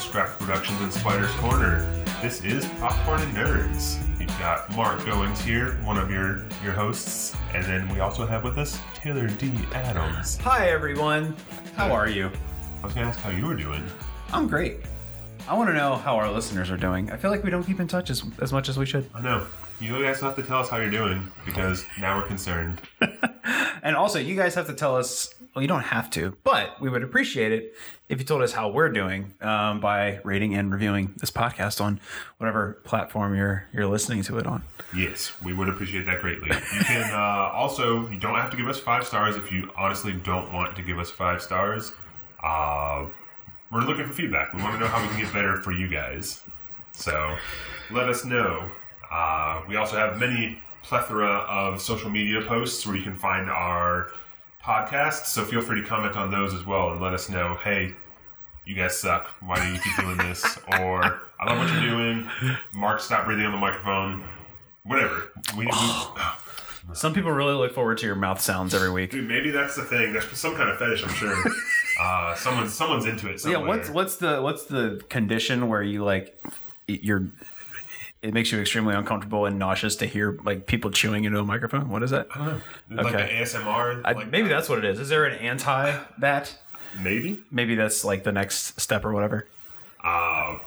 Scrap Productions and Spider's Corner. This is Popcorn and Nerds. You've got Mark Goings here, one of your, your hosts, and then we also have with us Taylor D. Adams. Hi, everyone. How are you? I was going to ask how you were doing. I'm great. I want to know how our listeners are doing. I feel like we don't keep in touch as, as much as we should. I know. You guys have to tell us how you're doing because now we're concerned. And also, you guys have to tell us. Well, you don't have to, but we would appreciate it if you told us how we're doing um, by rating and reviewing this podcast on whatever platform you're you're listening to it on. Yes, we would appreciate that greatly. You can uh, also, you don't have to give us five stars if you honestly don't want to give us five stars. Uh, we're looking for feedback. We want to know how we can get better for you guys. So let us know. Uh, we also have many plethora of social media posts where you can find our podcasts. So feel free to comment on those as well and let us know, hey, you guys suck. Why do you keep doing this? Or I love what you're doing. Mark, stop breathing on the microphone. Whatever. We, we Some people really look forward to your mouth sounds every week. dude, maybe that's the thing. There's some kind of fetish, I'm sure. Uh, someone's someone's into it. Yeah, what's what's the what's the condition where you like you're it makes you extremely uncomfortable and nauseous to hear like people chewing into a microphone. What is that? I don't know. Like okay. the ASMR? I, like maybe that? that's what it is. Is there an anti that? maybe. Maybe that's like the next step or whatever. Uh,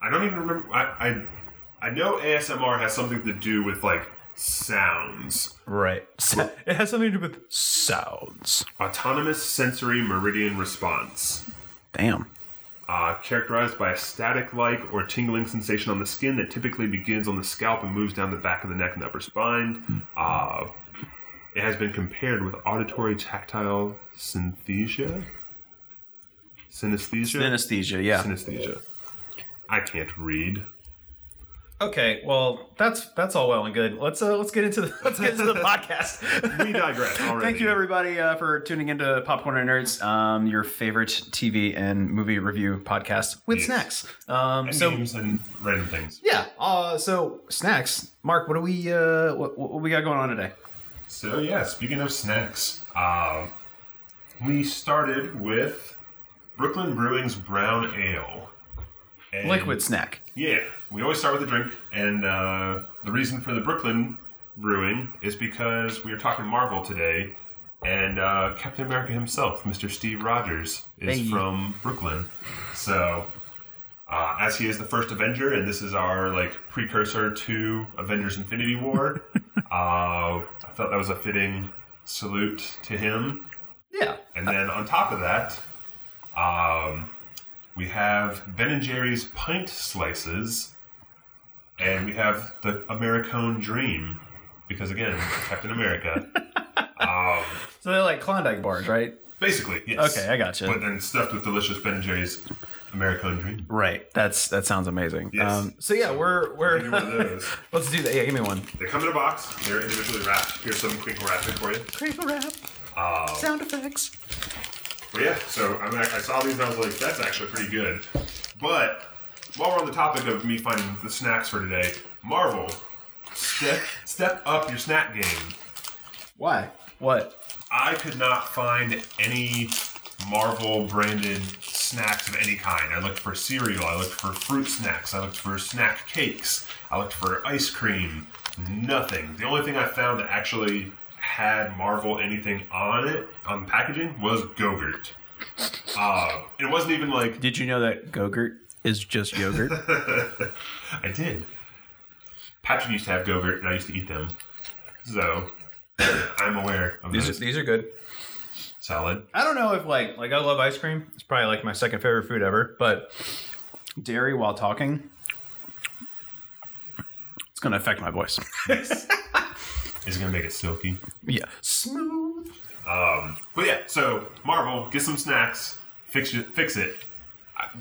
I don't even remember. I, I I know ASMR has something to do with like sounds. Right. it has something to do with sounds. Autonomous sensory meridian response. Damn. Uh, characterized by a static like or tingling sensation on the skin that typically begins on the scalp and moves down the back of the neck and the upper spine. Uh, it has been compared with auditory tactile synesthesia. Synesthesia? Anesthesia, yeah. Synesthesia. I can't read. Okay, well, that's that's all well and good. Let's uh, let's get into the let's get into the podcast. We digress already. Thank you, everybody, uh, for tuning into Popcorn and Nerds, um, your favorite TV and movie review podcast with Yes. snacks. Um, And so games and random things. yeah, uh, so snacks. Mark, what do we uh, what, what we got going on today? So yeah, speaking of snacks, uh, we started with Brooklyn Brewing's Brown Ale. And- Liquid snack. Yeah, we always start with a drink, and uh, the reason for the Brooklyn brewing is because we are talking Marvel today, and uh, Captain America himself, Mr. Steve Rogers, is Hey. from Brooklyn. So, uh, as he is the first Avenger, and this is our like precursor to Avengers: Infinity War, uh, I felt that was a fitting salute to him. Yeah. And then on top of that, um, we have Ben and Jerry's pint slices, and we have the Americone Dream, because again, Captain America. um, So they're like Klondike bars, right? basically, yes. Okay, I gotcha. But then stuffed with delicious Ben and Jerry's Americone Dream. Right. That's that sounds amazing. Yes. Um, so yeah, we're Give me one of we're those. let's do that. Yeah, give me one. They come in a box. They're individually wrapped. Here's some crinkle wrapping for you. Crinkle wrap. Uh, Sound effects. But yeah, so I, mean, I saw these and I was like, that's actually pretty good. But while we're on the topic of me finding the snacks for today, Marvel, step step up your snack game. Why? What? I could not find any Marvel branded snacks of any kind. I looked for cereal, I looked for fruit snacks, I looked for snack cakes, I looked for ice cream. Nothing. The only thing I found that actually had Marvel anything on it, on the packaging, was Gogurt. Uh, it wasn't even like Did you know that Gogurt is just yogurt? I did. Patrick used to have Gogurt, and I used to eat them. So I'm aware of these are these are good. Salad. I don't know if like like I love ice cream. It's probably like my second favorite food ever. But dairy while talking, it's gonna affect my voice. Is it gonna make it silky? yeah, smooth. Um, but yeah, so Marvel, get some snacks, fix it. Fix it.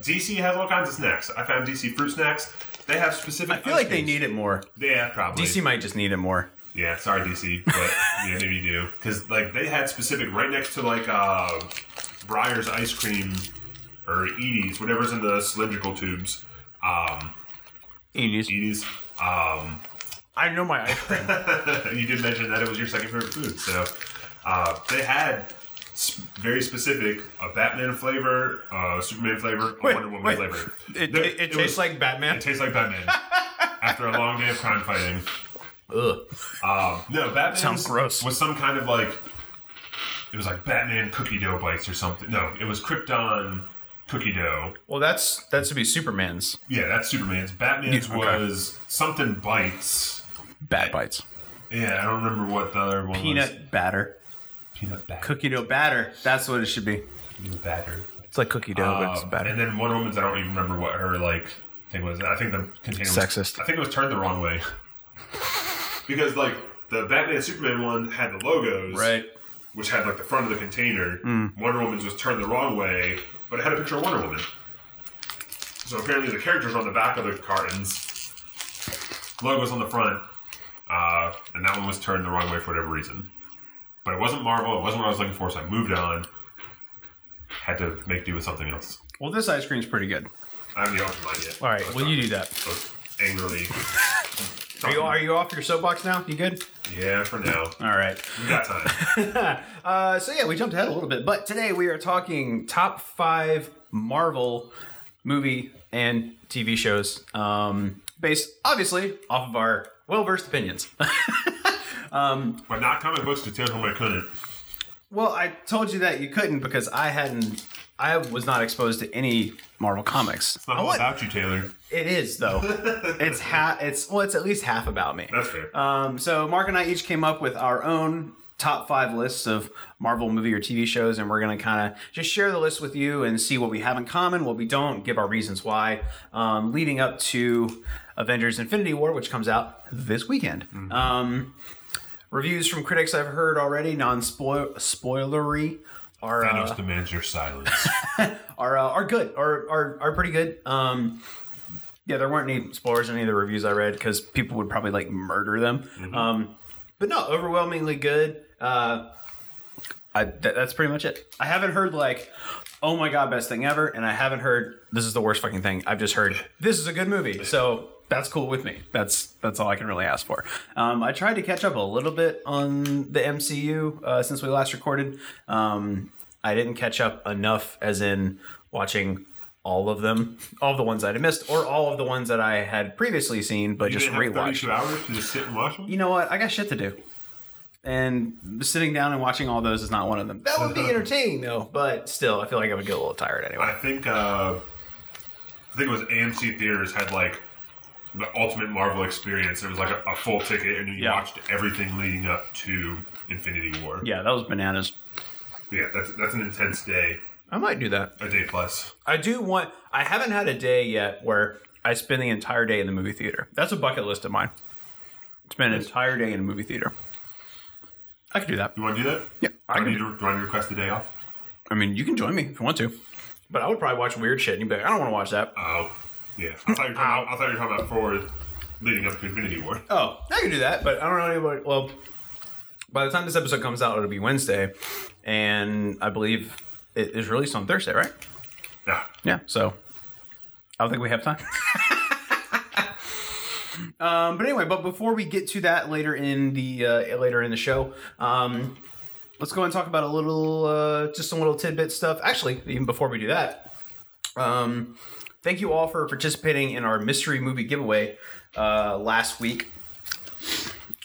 DC has all kinds of snacks. I found DC fruit snacks. They have specific. I feel like they need it more. Yeah, probably. DC might just need it more. Yeah, sorry DC, but yeah, maybe you do because like they had specific right next to like uh, Breyer's ice cream or Edy's, whatever's in the cylindrical tubes. Um, Edy's. Um, I know my ice cream. you did mention that it was your second favorite food, so uh, they had s- very specific: a Batman flavor, a Superman flavor, a Wait, Wonder Woman wait. flavor. It, There- it, it, was- tastes like Batman. it tastes like Batman. After a long day of crime fighting, Ugh. um, no, Batman Sounds gross. Was some kind of like it was like Batman cookie dough bites or something. No, it was Krypton cookie dough. Well, that's that's to be Superman's Yeah, that's Superman's. Batman's Yeah, okay. was something bites. Bat Bites. Yeah, I don't remember what the other one was. Peanut batter. Peanut batter. Cookie dough batter. That's what it should be. Peanut batter. It's like cookie dough, but it's Um, batter. And then Wonder Woman's, I don't even remember what her like thing was. I think the container was Sexist. I think it was turned the wrong way. because like the Batman Superman one had the logos, right. which had like the front of the container. Hmm. Wonder Woman's was turned the wrong way, but it had a picture of Wonder Woman. So apparently the characters on the back of the cartons, logos on the front, uh, and that one was turned the wrong way for whatever reason. But it wasn't Marvel. It wasn't what I was looking for, so I moved on. Had to make do with something else. Well, this ice cream's pretty good. I haven't opened mine yet. All right. Well, you do that. Angrily. Are you, are you off your soapbox now? You good? Yeah, for now. All right. We got time. Uh, so yeah, we jumped ahead a little bit, but today we are talking top five Marvel movie and TV shows, um, based obviously off of our well versed opinions. but not comic books to tell whom I couldn't. well, I told you that you couldn't because I hadn't. I was not exposed to any Marvel comics. It's not all about you, Taylor. It is though. it's half. It's well. It's at least half about me. That's fair. Um, so Mark and I each came up with our own top five lists of Marvel movie or TV shows, and we're gonna kind of just share the list with you and see what we have in common, what we don't, give our reasons why, um, leading up to Avengers: Infinity War, which comes out this weekend. Um, reviews from critics I've heard already, non spoilery, are uh, demands your silence. are uh, are good, are are are pretty good. Um, yeah, there weren't any spoilers in any of the reviews I read because people would probably like murder them. Um, but no, overwhelmingly good. Uh, I, th- that's pretty much it. I haven't heard like, oh my god, best thing ever, and I haven't heard this is the worst fucking thing. I've just heard this is a good movie. So that's cool with me. That's that's all I can really ask for. Um, I tried to catch up a little bit on the MCU uh, since we last recorded. Um, I didn't catch up enough, as in watching all of them, all of the ones I'd have missed, or all of the ones that I had previously seen but You just didn't rewatched. 32 hours to just sit and watch them? You know what? I got shit to do. And sitting down and watching all those is not one of them. That would be entertaining though, but still, I feel like I would get a little tired anyway. I think uh, I think it was AMC theaters had like the ultimate Marvel experience. It was like a, a full ticket, and you Yeah. watched everything leading up to Infinity War. Yeah, that was bananas. Yeah, that's that's an intense day, I might do that. a day plus. I do want. I haven't had a day yet where I spend the entire day in the movie theater. That's a bucket list of mine. Spend an entire day in a movie theater. I could do that. You want to do that? Yeah, I Do I can need do. to, do I need to request a day off? I mean, you can join me if you want to, but I would probably watch weird shit and you'd be like, I don't want to watch that. Oh, yeah. I thought you were talking about, I thought you were talking about forward leading up to Infinity War. Oh, I can do that, but I don't know anybody. Well, by the time this episode comes out, it'll be Wednesday, and I believe it is released on Thursday, right? Yeah. Yeah. So I don't think we have time. um, but anyway, but before we get to that later in the uh, later in the show, um, let's go and talk about a little, uh, just some little tidbit stuff. Actually, even before we do that, um, thank you all for participating in our mystery movie giveaway uh, last week.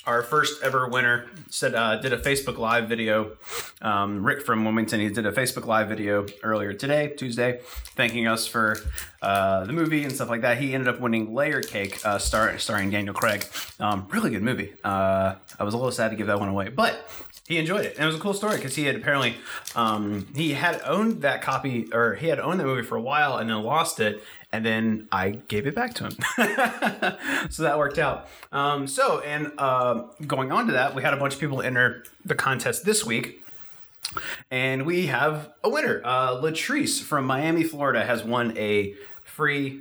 Our first ever winner said uh, did a Facebook Live video. Um, Rick from Wilmington, he did a Facebook Live video earlier today, Tuesday, thanking us for uh, the movie and stuff like that. He ended up winning Layer Cake, uh, star- starring Daniel Craig. Um, really good movie. Uh, I was a little sad to give that one away, but he enjoyed it. And it was a cool story because he had apparently um, he had owned that copy or he had owned the movie for a while and then lost it and then i gave it back to him. So that worked out. Um, so and uh, going on to that we had a bunch of people enter the contest this week and we have a winner. Uh, latrice from miami florida has won a free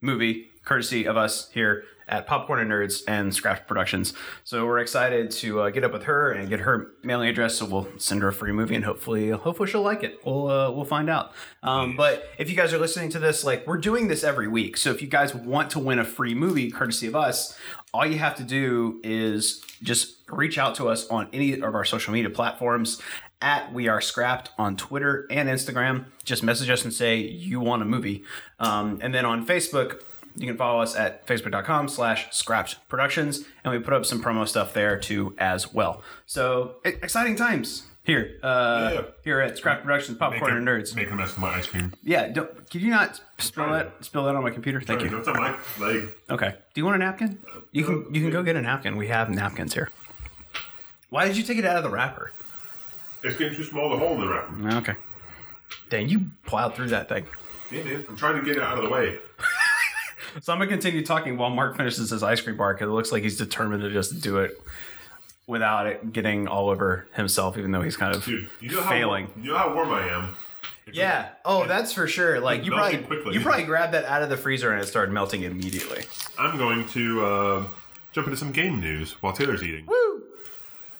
movie courtesy of us here at Popcorn and Nerds and Scrapped Productions. So we're excited to uh, get up with her and get her mailing address. So we'll send her a free movie, and hopefully, hopefully she'll like it. We'll uh, we'll find out. Um, but if you guys are listening to this, like we're doing this every week. So if you guys want to win a free movie courtesy of us, all you have to do is just reach out to us on any of our social media platforms at we are scrapped on twitter and instagram just message us and say you want a movie um, and then on facebook you can follow us at facebook.com slash scrapped productions and we put up some promo stuff there too as well so exciting times here uh, Yeah. here at scrapped productions popcorn and nerds Make a mess of my ice cream. yeah don't, could you not spill that spill that on my computer thank you It's on my leg. Okay. Do you want a napkin? You can you can go get a napkin. We have napkins here. Why did you take it out of the wrapper? It's getting too small to hold in the wrapper. Okay. Dang, you plowed through that thing. Yeah, dude. I'm trying to get it out of the way. So I'm gonna continue talking while Mark finishes his ice cream bar because it looks like he's determined to just do it without it getting all over himself, even though he's kind of Dude, you know how failing. you know how warm I am. It's Yeah. Oh, that's for sure. Like you probably quickly. you probably grabbed that out of the freezer and it started melting immediately. I'm going to uh, jump into some game news while Taylor's eating. Woo!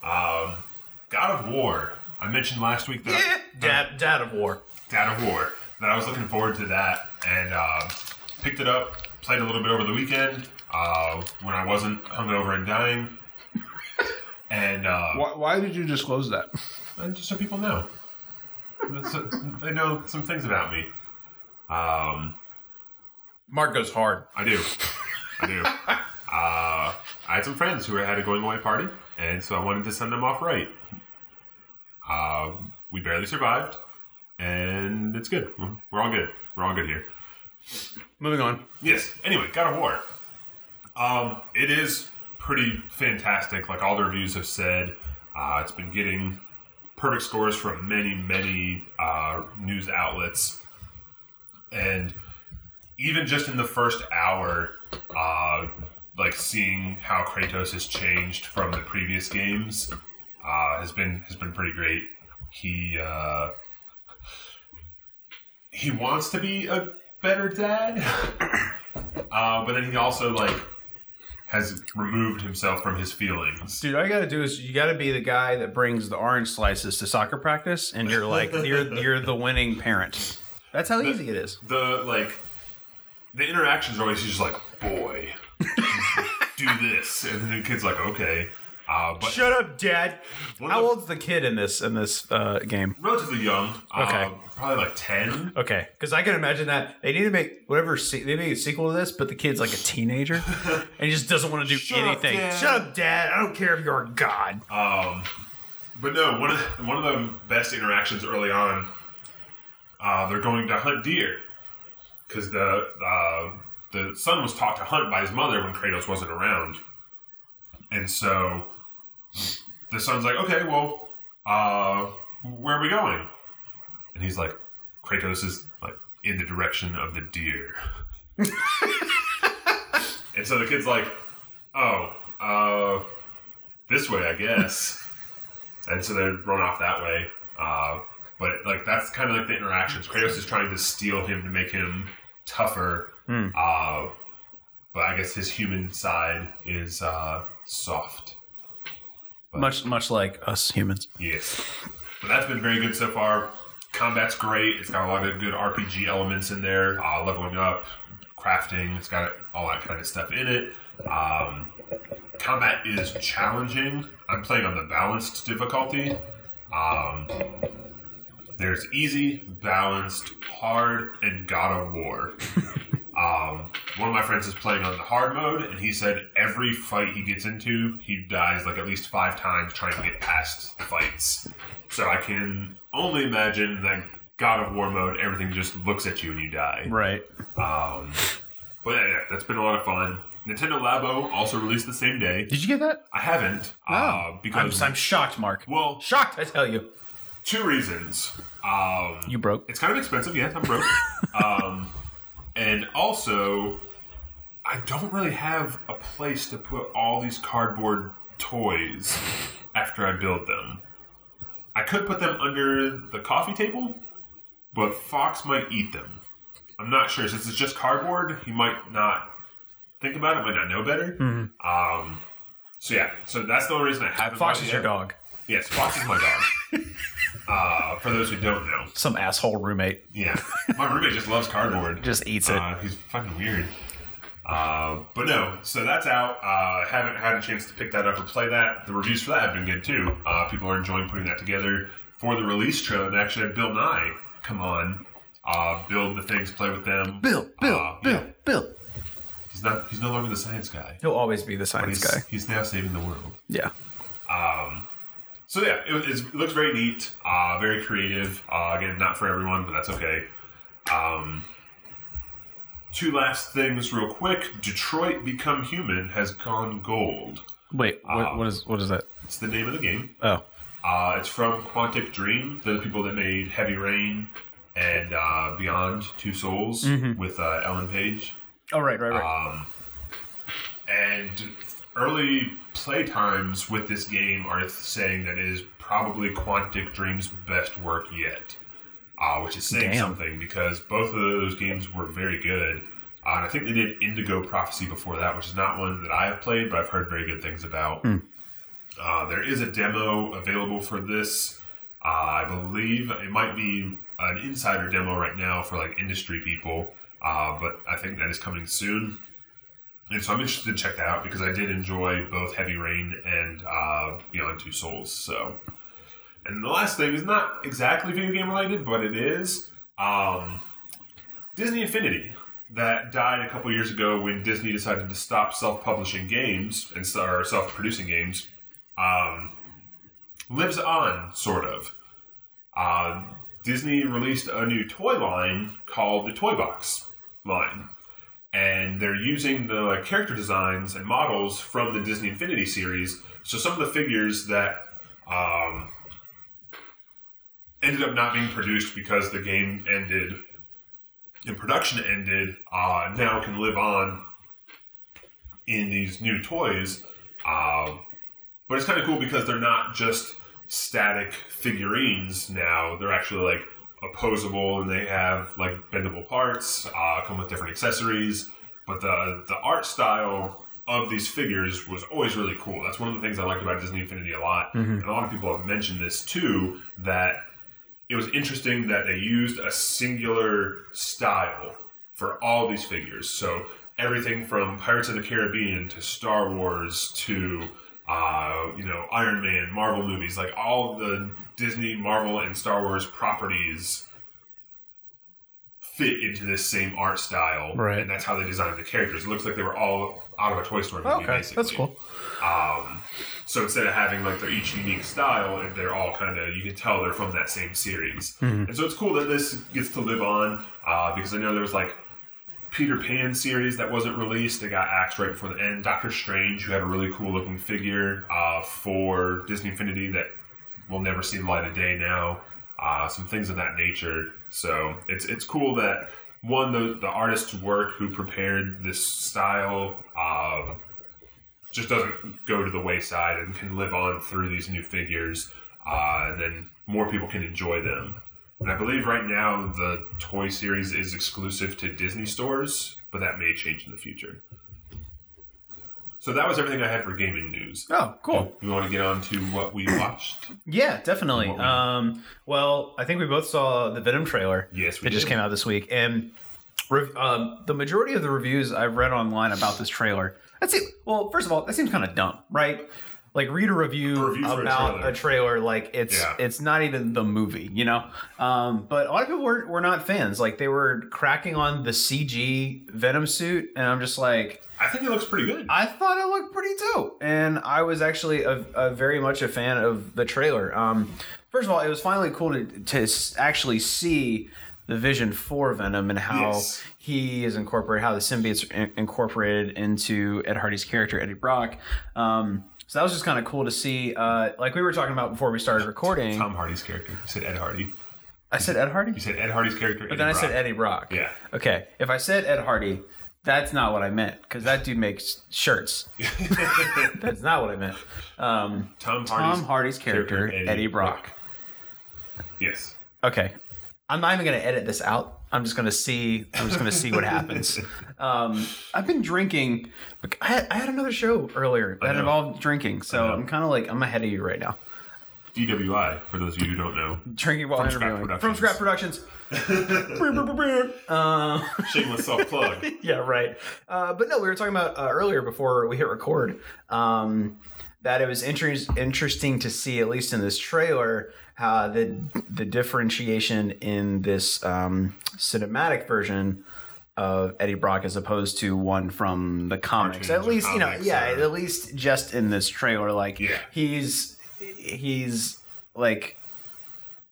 God of War. I mentioned last week that Yeah. Dad, dad of war. Dad of War. That I was looking forward to that and uh, picked it up, played a little bit over the weekend uh, when I wasn't hungover and dying. And uh, Why, why did you disclose that? and just so people know, That's- they know some things about me. Um, Mark goes hard. I do. I do. Uh, I had some friends who had a going away party, and so I wanted to send them off right. Uh, we barely survived, and it's good. We're all good. We're all good here. Moving on. Yes. Anyway, God of War. Um, it is pretty fantastic. Like all the reviews have said, uh, it's been getting perfect scores from many, many uh, news outlets, and even just in the first hour, uh, like seeing how Kratos has changed from the previous games uh, has been has been pretty great. He uh, he wants to be a better dad, uh, but then he also like has removed himself from his feelings. Dude, all you gotta do is you gotta be the guy that brings the orange slices to soccer practice, and you're like you're you're the winning parent. That's how easy it is. The like the interactions are always just like, boy, do this, and then the kid's like, okay. Uh, but Shut up, Dad. How the- old's the kid in this in this uh, game? relatively young. Uh, Okay. probably like ten. Okay, because I can imagine that they need to make whatever se- they make a sequel to this, but the kid's like a teenager and he just doesn't want to do Shut anything. Dad. Shut up, Dad. I don't care if you're a god. Um, but no, one of the, one of the best interactions early on. Uh, they're going to hunt deer because the uh, the son was taught to hunt by his mother when Kratos wasn't around, and so the son's like, "Okay, well, uh, where are we going?" And he's like, "Kratos is like in the direction of the deer." and so the kid's like, "Oh, uh." this way, I guess. and so they run off that way. Uh, but like that's kind of like the interactions. Kratos is trying to steal him to make him tougher. Uh, but I guess his human side is uh, soft. Much much like us humans. Yes. But that's been very good so far. Combat's great. It's got a lot of good RPG elements in there. Uh, leveling up, crafting. It's got all that kind of stuff in it. Um, combat is challenging. I'm playing on the balanced difficulty. Um, there's easy, balanced, hard, and God of War. Um, one of my friends is playing on the hard mode, and he said every fight he gets into, he dies like at least five times trying to get past the fights. So I can only imagine that God of War mode, everything just looks at you and you die. Right. Um, but yeah, yeah, that's been a lot of fun. Nintendo Labo also released the same day. Did you get that? I haven't uh, I'm, because I'm shocked, Mark. well, Shocked, I tell you. two reasons. Um, You broke. It's kind of expensive, yes, I'm broke. um, and also, I don't really have a place to put all these cardboard toys after I build them. I could put them under the coffee table, but Fox might eat them. I'm not sure. Since it's just cardboard, he might not think about it might not know better. Um, so yeah, so that's the only reason I haven't. Fox is is your dog. Yes, Fox is my dog. uh, for those who don't know, Some asshole roommate yeah, my roommate just loves cardboard. just eats it. Uh, he's fucking weird. Uh, but no, so that's out. Uh, haven't had a chance to pick that up or play that. The reviews for that have been good too. Uh, people are enjoying putting that together for the release trailer. And actually had Bill Nye come on, uh, build the things, play with them. Bill, Bill, Uh, Bill, yeah. Bill. He's not. He's no longer the science guy. He'll always be the But science he's, guy. he's now saving the world. Yeah. So yeah, it, it looks very neat, uh, very creative. Uh, again, not for everyone, but that's okay. Um, two last things, real quick. Detroit Become Human has gone gold. Wait, what, what is what is that? It's the name of the game. Oh, Uh, it's from Quantic Dream. The people that made Heavy Rain and uh, Beyond Two Souls with uh, Ellen Page. oh, right, right, right. Um, and early play times with this game are saying that it is probably Quantic Dream's best work yet, uh, which is saying Damn. something because both of those games were very good. Uh, and I think they did Indigo Prophecy before that, which is not one that I have played, but I've heard very good things about. Uh, there is a demo available for this. Uh, I believe it might be an insider demo right now for like industry people, uh, but I think that is coming soon. And so I'm interested to check that out because I did enjoy both Heavy Rain and uh, Beyond Two Souls. So, and the last thing is not exactly video game related, but it is um, Disney Infinity that died a couple years ago when Disney decided to stop self-publishing games and start self-producing games. Um, lives on, sort of. Uh, Disney released a new toy line called the Toy Box line and they're using the like, character designs and models from the Disney Infinity series. So some of the figures that um, ended up not being produced because the game ended and production ended uh, now can live on in these new toys. Uh, but it's kind of cool because they're not just static figurines now. They're actually like opposable and they have like bendable parts, uh, come with different accessories. But the the art style of these figures was always really cool. That's one of the things I liked about Disney Infinity a lot. And a lot of people have mentioned this too, that it was interesting that they used a singular style for all these figures. So everything from Pirates of the Caribbean to Star Wars to uh, you know Iron Man, Marvel movies, like all the Disney, Marvel, and Star Wars properties fit into this same art style, Right. And that's how they designed the characters. It looks like they were all out of a Toy Story movie, okay, basically. that's cool. Um, so instead of having like their each unique style, they're all kind of you can tell they're from that same series. And so it's cool that this gets to live on uh, because I know there was like Peter Pan series that wasn't released. They got axed right before the end. Doctor Strange, who had a really cool looking figure uh, for Disney Infinity that will never see the light of day now. Uh, some things of that nature. So it's it's cool that one the the artist's work who prepared this style. Uh, just doesn't go to the wayside and can live on through these new figures, uh, and then more people can enjoy them. And I believe right now the toy series is exclusive to Disney stores, but that may change in the future. So that was everything I had for gaming news. Oh, cool. We want to get on to what we watched. Yeah, definitely. We- Um, well, I think we both saw the Venom trailer. Yes, we It just came out this week, and um, the majority of the reviews I've read online about this trailer. That's it. Well, first of all, that seems kind of dumb, right? Like read a review, A review for a about trailer. a trailer like it's Yeah. it's not even the movie, you know. Um, but a lot of people were, were not fans. Like they were cracking on the CG Venom suit, and I'm just like, I think it looks pretty good. I thought it looked pretty dope, and I was actually a, a very much a fan of the trailer. Um, first of all, it was finally cool to, to actually see the vision for Venom and how Yes. he is incorporated, how the symbiote's in- incorporated into Ed Hardy's character Eddie Brock. Um, so that was just kind of cool to see. Uh, like we were talking about before we started recording, Tom Hardy's character. You said Ed Hardy. I said Ed Hardy, You said Ed Hardy's character. but then I said Eddie Brock. Yeah. Okay, if I said Ed Hardy, that's not what I meant because that dude makes shirts. that's not what I meant. Um, Tom Hardy's, Tom Hardy's character, Eddie, Brock. Yes. Okay, I'm not even going to edit this out. I'm just gonna see. I'm just gonna see what happens. Um, I've been drinking. I had, I had another show earlier that involved drinking, so. I'm kind of like I'm ahead of you right now. DWI, for those of you who don't know. Drinking while From Scrap interviewing from Scrap Productions. uh, Shameless self plug. yeah, right. Uh, but no, we were talking about uh, earlier before we hit record um, that it was inter- interesting to see, at least in this trailer, how the the differentiation in this um, cinematic version of Eddie Brock as opposed to one from the comics. At least, you know, yeah, or- at least just in this trailer, like Yeah. he's he's like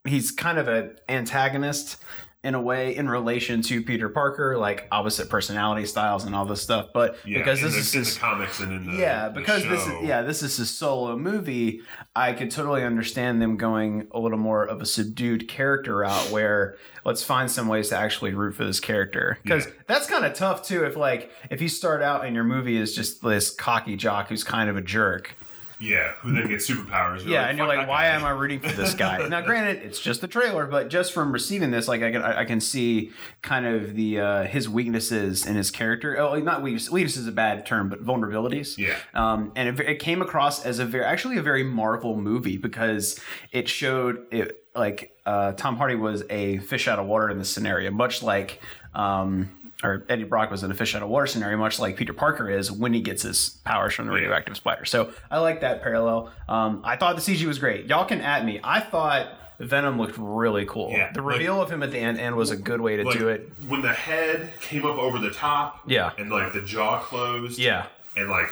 he's kind of an antagonist in a way in relation to Peter Parker, like opposite personality styles and all this stuff. But Yeah, because this the, is his, comics and in the yeah, the because this is yeah, this is his solo movie. I could totally understand them going a little more of a subdued character route where let's find some ways to actually root for this character because Yeah. that's kind of tough too. If like if you start out and your movie is just this cocky jock who's kind of a jerk, yeah, who then gets superpowers. yeah, and you're like, why guy." am I rooting for this guy? now, granted, it's just the trailer, but just from receiving this, like I can I I can see kind of the uh, his weaknesses in his character. Oh, not weakness. Weakness is a bad term, but vulnerabilities. Yeah. Um, and it, it came across as a very actually a very Marvel movie because it showed it like uh, Tom Hardy was a fish out of water in this scenario, much like. Um, or Eddie Brock was in a fish out of water scenario, much like Peter Parker is when he gets his powers from the radioactive spider. So I like that parallel. Um, I thought the CG was great. Y'all can at me. I thought Venom looked really cool. Yeah, the like- reveal of him at the end, end was a good way to Like, do it. when the head came up over the top. Yeah. and like the jaw closed. Yeah. and like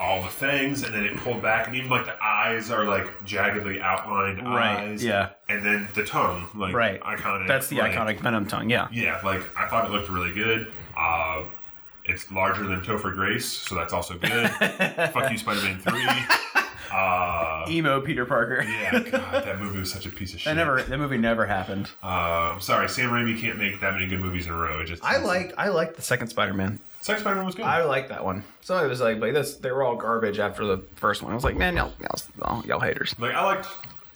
all the fangs, and then it pulled back, and even like the eyes are like jaggedly outlined Right, eyes. yeah. and then the tongue, like Right. iconic. That's the like, iconic Venom tongue. Yeah. Yeah, like I thought it looked really good. Uh, it's larger than Topher Grace, so that's also good. Fuck you, Spider-Man Three. Uh, Emo Peter Parker. yeah, God, that movie was such a piece of shit. That never. That movie never happened. Uh, I'm sorry, Sam Raimi can't make that many good movies in a row. It just I like. I like the second Spider-Man. Spider-Man was good. I like that one. So it was like, like this. They were all garbage after the first one. I was like, man, y'all, y'all, y'all haters. Like I liked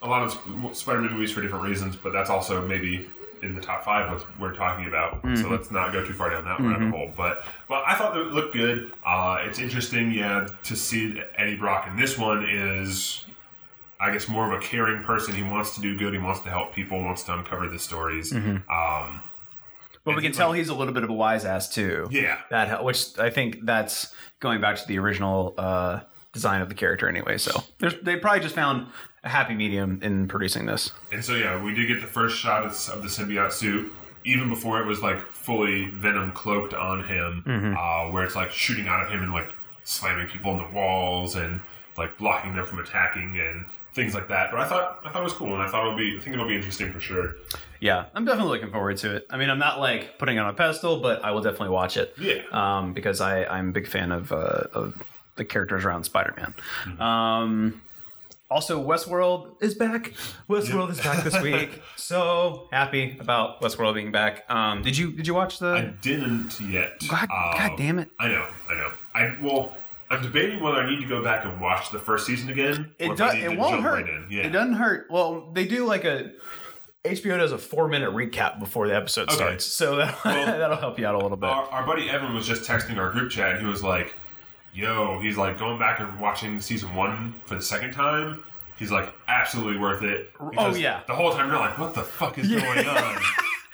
a lot of Spider-Man movies for different reasons, but that's also maybe in the top five what we're talking about. Mm-hmm. So let's not go too far down that rabbit hole. But well, I thought it looked good. Uh, it's interesting, yeah, to see Eddie Brock in this one is. I guess more of a caring person. He wants to do good. He wants to help people. Wants to uncover the stories. Mm-hmm. Um, But we can tell he's a little bit of a wise ass too. yeah, That which I think that's going back to the original uh, design of the character anyway. So there's, they probably just found a happy medium in producing this. And so yeah, we did get the first shot of, of the symbiote suit, even before it was like fully Venom cloaked on him, Mm-hmm. uh, where it's like shooting out of him and like slamming people in the walls and like blocking them from attacking and things like that. But I thought I thought it was cool, and I thought it'll be I think it'll be interesting for sure. Yeah, I'm definitely looking forward to it. I mean, I'm not like putting it on a pedestal, but I will definitely watch it. Yeah. Um, because I I'm a big fan of uh, of the characters around Spider-Man. Um. Also, Westworld is back. Westworld is back this week. So happy about Westworld being back. Um, did you did you watch the? I didn't yet. God, Uh, God damn it! I know, I know. I well. I'm debating whether I need to go back and watch the first season again. It does. It won't hurt. Right in. Yeah. It doesn't hurt. Well, they do like a HBO does a four minute recap before the episode Okay. starts, so that, Well, that'll help you out a little bit. Our, our buddy Evan was just texting our group chat. He was like, "Yo, he's like going back and watching season one for the second time. He's like absolutely worth it. Oh, yeah. the whole time you're like, what the fuck is going on?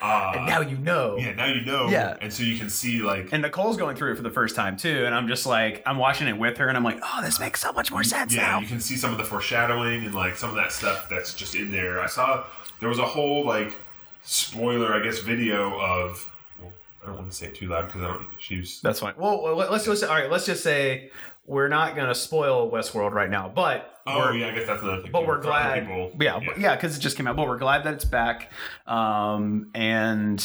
Uh, now you know. yeah, now you know. Yeah. and so you can see like, And Nicole's going through it for the first time too, and I'm just like, I'm watching it with her, and I'm like, oh, this makes so much more sense yeah, now. you can see some of the foreshadowing and like some of that stuff that's just in there. I saw there was a whole like spoiler, I guess, video of. I don't want to say it too loud because I don't. She's That's fine. Well, well, let's just all right. Let's just say we're not gonna spoil Westworld right now, but Oh we're, yeah, I guess that's thing. but we're glad. People, yeah, but- yeah, because it just came out. But we're glad that it's back. Um, and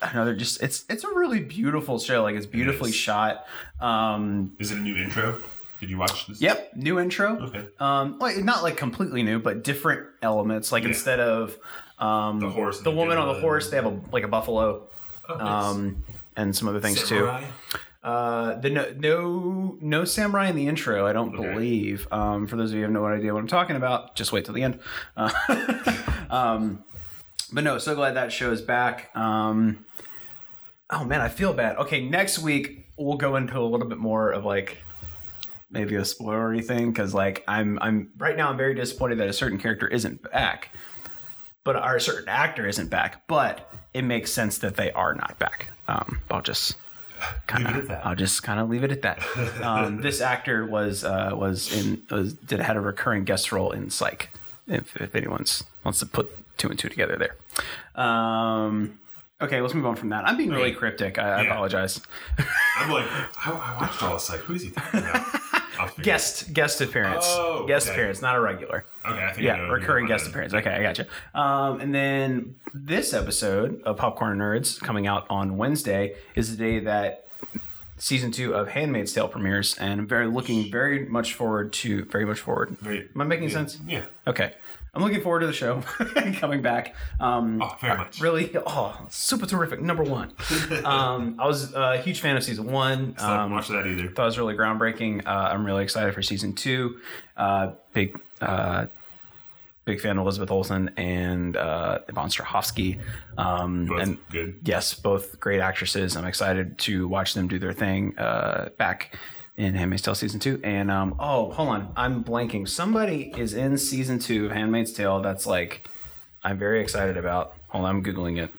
another just it's it's a really beautiful show. Like it's beautifully shot. Um, Is it a new intro? Did you watch this? yep, new intro. Okay. Um, like not like completely new, but different elements. Like Yeah. instead of um, The horse the the woman on the horse, they have a like a buffalo. Oh, nice. Um, and some other things too. Uh, the no, no no samurai in the intro. I don't Okay. believe. Um, for those of you who have no idea what I'm talking about, just wait till the end. Uh, um, but no, so glad that show is back. Um, Oh man, I feel bad. Okay, next week we'll go into a little bit more of like maybe a spoilery thing because like I'm I'm right now I'm very disappointed that a certain character isn't back, but our certain actor isn't back. But it makes sense that they are not back. Um, I'll just kind Leave it at of. I'll just kind of leave it at that. Um, this actor was uh, was in was did had a recurring guest role in Psych. If if anyone's wants to put two and two together there. Um, okay, let's move on from that. I'm being really cryptic. I, I Yeah. apologize. I'm like, I, I watched all this. Like, who is he talking about? I'll figure it guest guest appearance. Oh, guest okay. appearance, not a regular. Okay, I think I Yeah, know recurring guest appearance. Okay, I gotcha. Um, and then this episode of Popcorn Nerds coming out on Wednesday is the day that season two of Handmaid's Tale premieres, and I'm very looking very much forward to very much forward. Very- Am I making yeah. sense? Yeah. Okay. I'm looking forward to the show coming back. Um, Oh, very much. Really, oh, super terrific. Number one. um, I was a huge fan of season one. I haven't Um, watched that either. thought it was really groundbreaking. Uh, I'm really excited for season two. Uh, big, uh, big fan of Elizabeth Olsen and uh, Yvonne Strahovski. Um, Both and good. yes, both great actresses. I'm excited to watch them do their thing uh, back in Handmaid's Tale season two. And um, oh, hold on, I'm blanking. Somebody is in season two of Handmaid's Tale. That's like I'm very excited about. Hold on, I'm googling it.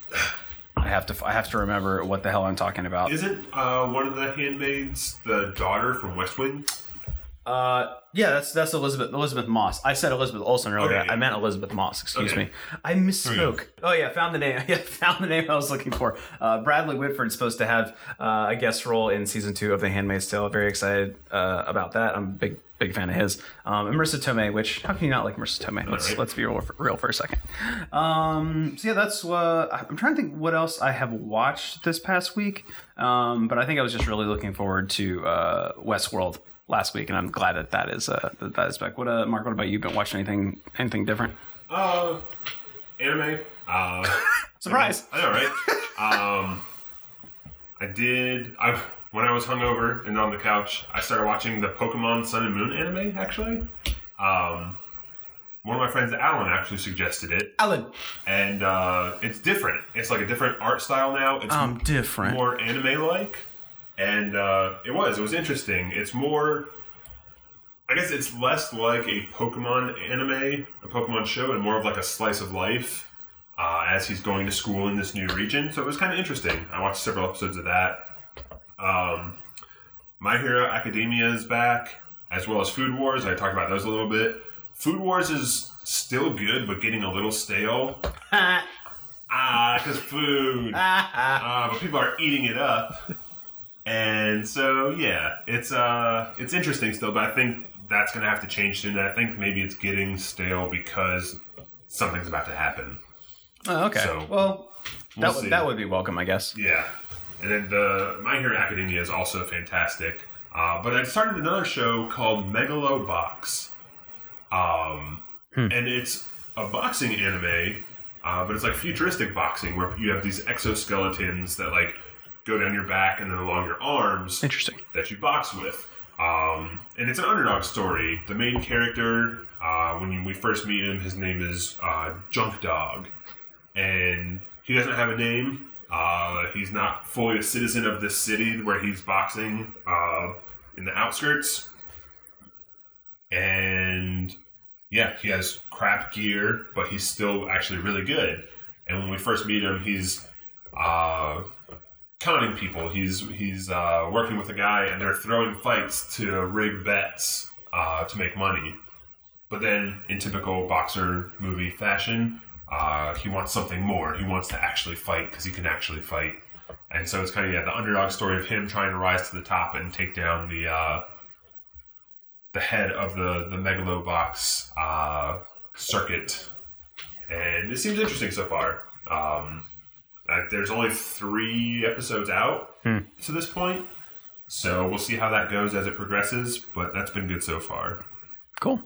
I have to. I have to remember what the hell I'm talking about. Isn't uh, one of the handmaids the daughter from West Wing? Uh, yeah, that's that's Elizabeth Elisabeth Moss. I said Elizabeth Olsen earlier. Okay, yeah. I meant Elisabeth Moss. Excuse Okay. me. I misspoke. Oh yeah, found the name. Yeah, found the name I was looking for. Uh, Bradley Whitford's supposed to have uh, a guest role in season two of The Handmaid's Tale. Very excited uh, about that. I'm a big big fan of his. Um, and Marisa Tomei, which how can you not like Marisa Tomei? Let's right. let's be real for, real for a second. Um, so yeah, that's uh, I'm trying to think what else I have watched this past week. Um, but I think I was just really looking forward to uh, Westworld last week, and I'm glad that that is uh, that, that is back. What uh, Mark? What about you? Been watching anything anything different? Uh, anime. Uh, Surprise! I know, right? um, I did. I when I was hungover and on the couch, I started watching the Pokemon Sun and Moon anime. Actually, um, one of my friends, Alan, actually suggested it, Alan, and uh, it's different. It's like a different art style now. It's I'm different. more anime-like, and uh, it was. It was interesting. It's more. I guess it's less like a Pokemon anime, a Pokemon show, and more of like a slice of life uh, as he's going to school in this new region. So it was kind of interesting. I watched several episodes of that. Um, My Hero Academia is back, as well as Food Wars. I talked about those a little bit. Food Wars is still good, but getting a little stale. Ah, because food. Uh, but people are eating it up, and so yeah, it's uh, it's interesting still. But I think that's gonna have to change soon. I think maybe it's getting stale because something's about to happen. oh, okay. So, well, we'll that would that would be welcome, I guess. Yeah, and then the My Hero Academia is also fantastic. Uh, but I started another show called Megalobox, um, and it's a boxing anime, uh, but it's like futuristic boxing where you have these exoskeletons that like go down your back and then along your arms Interesting. that you box with. Um, and it's an underdog story. The main character, uh, when we first meet him, his name is uh, Junk Dog, and he doesn't have a name. Uh, he's not fully a citizen of this city where he's boxing uh, in the outskirts. And yeah, he has crap gear, but he's still actually really good. And when we first meet him, he's uh, counting people. He's he's uh, working with a guy, and they're throwing fights to rig bets uh, to make money. But then, in typical boxer movie fashion, uh, he wants something more. He wants to actually fight because he can actually fight. And so it's kind of yeah, the underdog story of him trying to rise to the top and take down the uh, the head of the the Megalobox uh, circuit. And it seems interesting so far. Um, uh, there's only three episodes out to this point, so we'll see how that goes as it progresses. But that's been good so far. Cool.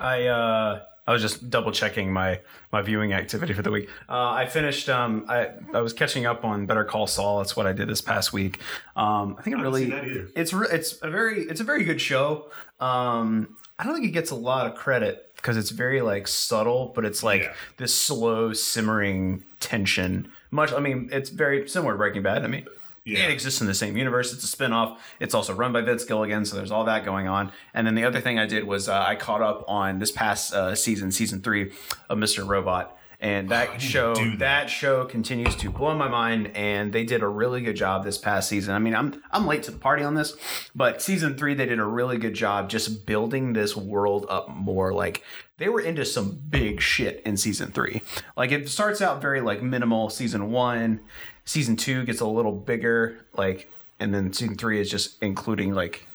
I uh I was just double checking my my viewing activity for the week. Uh, I finished. Um, I I was catching up on Better Call Saul. That's what I did this past week. Um, I think it really seen that either. it's re- it's a very it's a very good show. Um, I don't think it gets a lot of credit because it's very like subtle, but it's like Yeah. this slow simmering tension much. I mean, it's very similar to Breaking Bad. I mean, Yeah. it exists in the same universe. It's a spin-off. It's also run by Vince Gilligan, so there's all that going on. And then the other thing I did was uh, I caught up on this past uh, season, season three of Mr. Robot. And that oh, to show, that. that. show continues to blow my mind, and they did a really good job this past season. I mean, I'm I'm late to the party on this, but season three they did a really good job just building this world up more. Like they were into some big shit in season three. Like it starts out very like minimal. Season one, season two gets a little bigger. Like, and then season three is just including like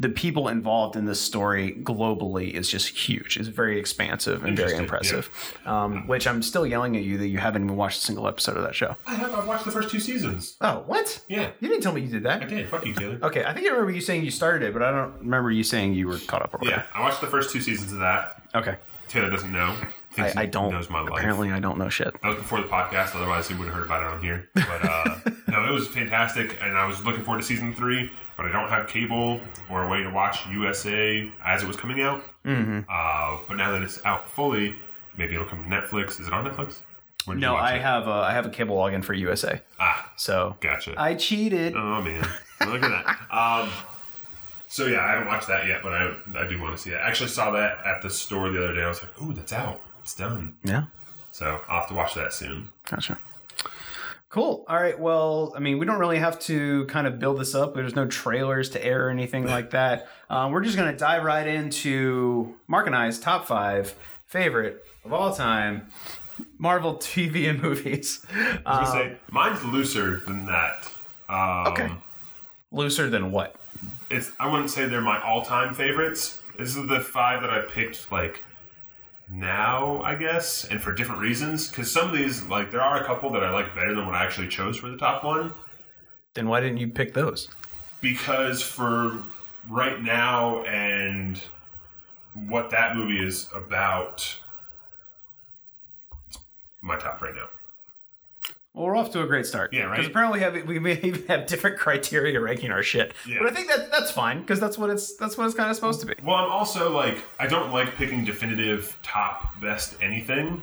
the people involved in this story globally is just huge. It's very expansive and very impressive. Um, which I'm still yelling at you that you haven't even watched a single episode of that show. I have. I've watched the first two seasons. Oh, what? Yeah. You didn't tell me you did that. I did. Fuck you, Taylor. Okay, I think I remember you saying you started it, but I don't remember you saying you were caught up or Yeah. I watched the first two seasons of that. Okay. Taylor doesn't know. I, I don't. knows my life. Apparently, I don't know shit. That was before the podcast, otherwise he would have heard about it on here. But uh, no, it was fantastic, and I was looking forward to season three. But I don't have cable or a way to watch USA as it was coming out. Mm-hmm. Uh, but now that it's out fully, maybe it'll come to Netflix. Is it on Netflix? No, I it? have a, I have a cable login for USA, Ah, so gotcha. I cheated. oh man, look at that. Um, so yeah, I haven't watched that yet, but I I do want to see it. I actually saw that at the store the other day. I was like, ooh, that's out. It's done. Yeah, So I'll have to watch that soon. gotcha. Cool. All right. Well, I mean, we don't really have to kind of build this up. There's no trailers to air or anything like that. Um, we're just going to dive right into Mark and I's top five favorite of all time Marvel TV and movies. I was gonna say mine's looser than that. Um, Okay. looser than what? It's I wouldn't say they're my all-time favorites. This is the five that I picked like now, I guess, and for different reasons. Because some of these, like, there are a couple that I like better than what I actually chose for the top one. Then why didn't you pick those? Because for right now and what that movie is about, my top right now. Well, we're off to a great start. Yeah, right? Because apparently we have, we may even have different criteria ranking our shit. Yeah. But I think that that's fine because that's what it's that's what it's kind of supposed to be. Well, I'm also like I don't like picking definitive top best anything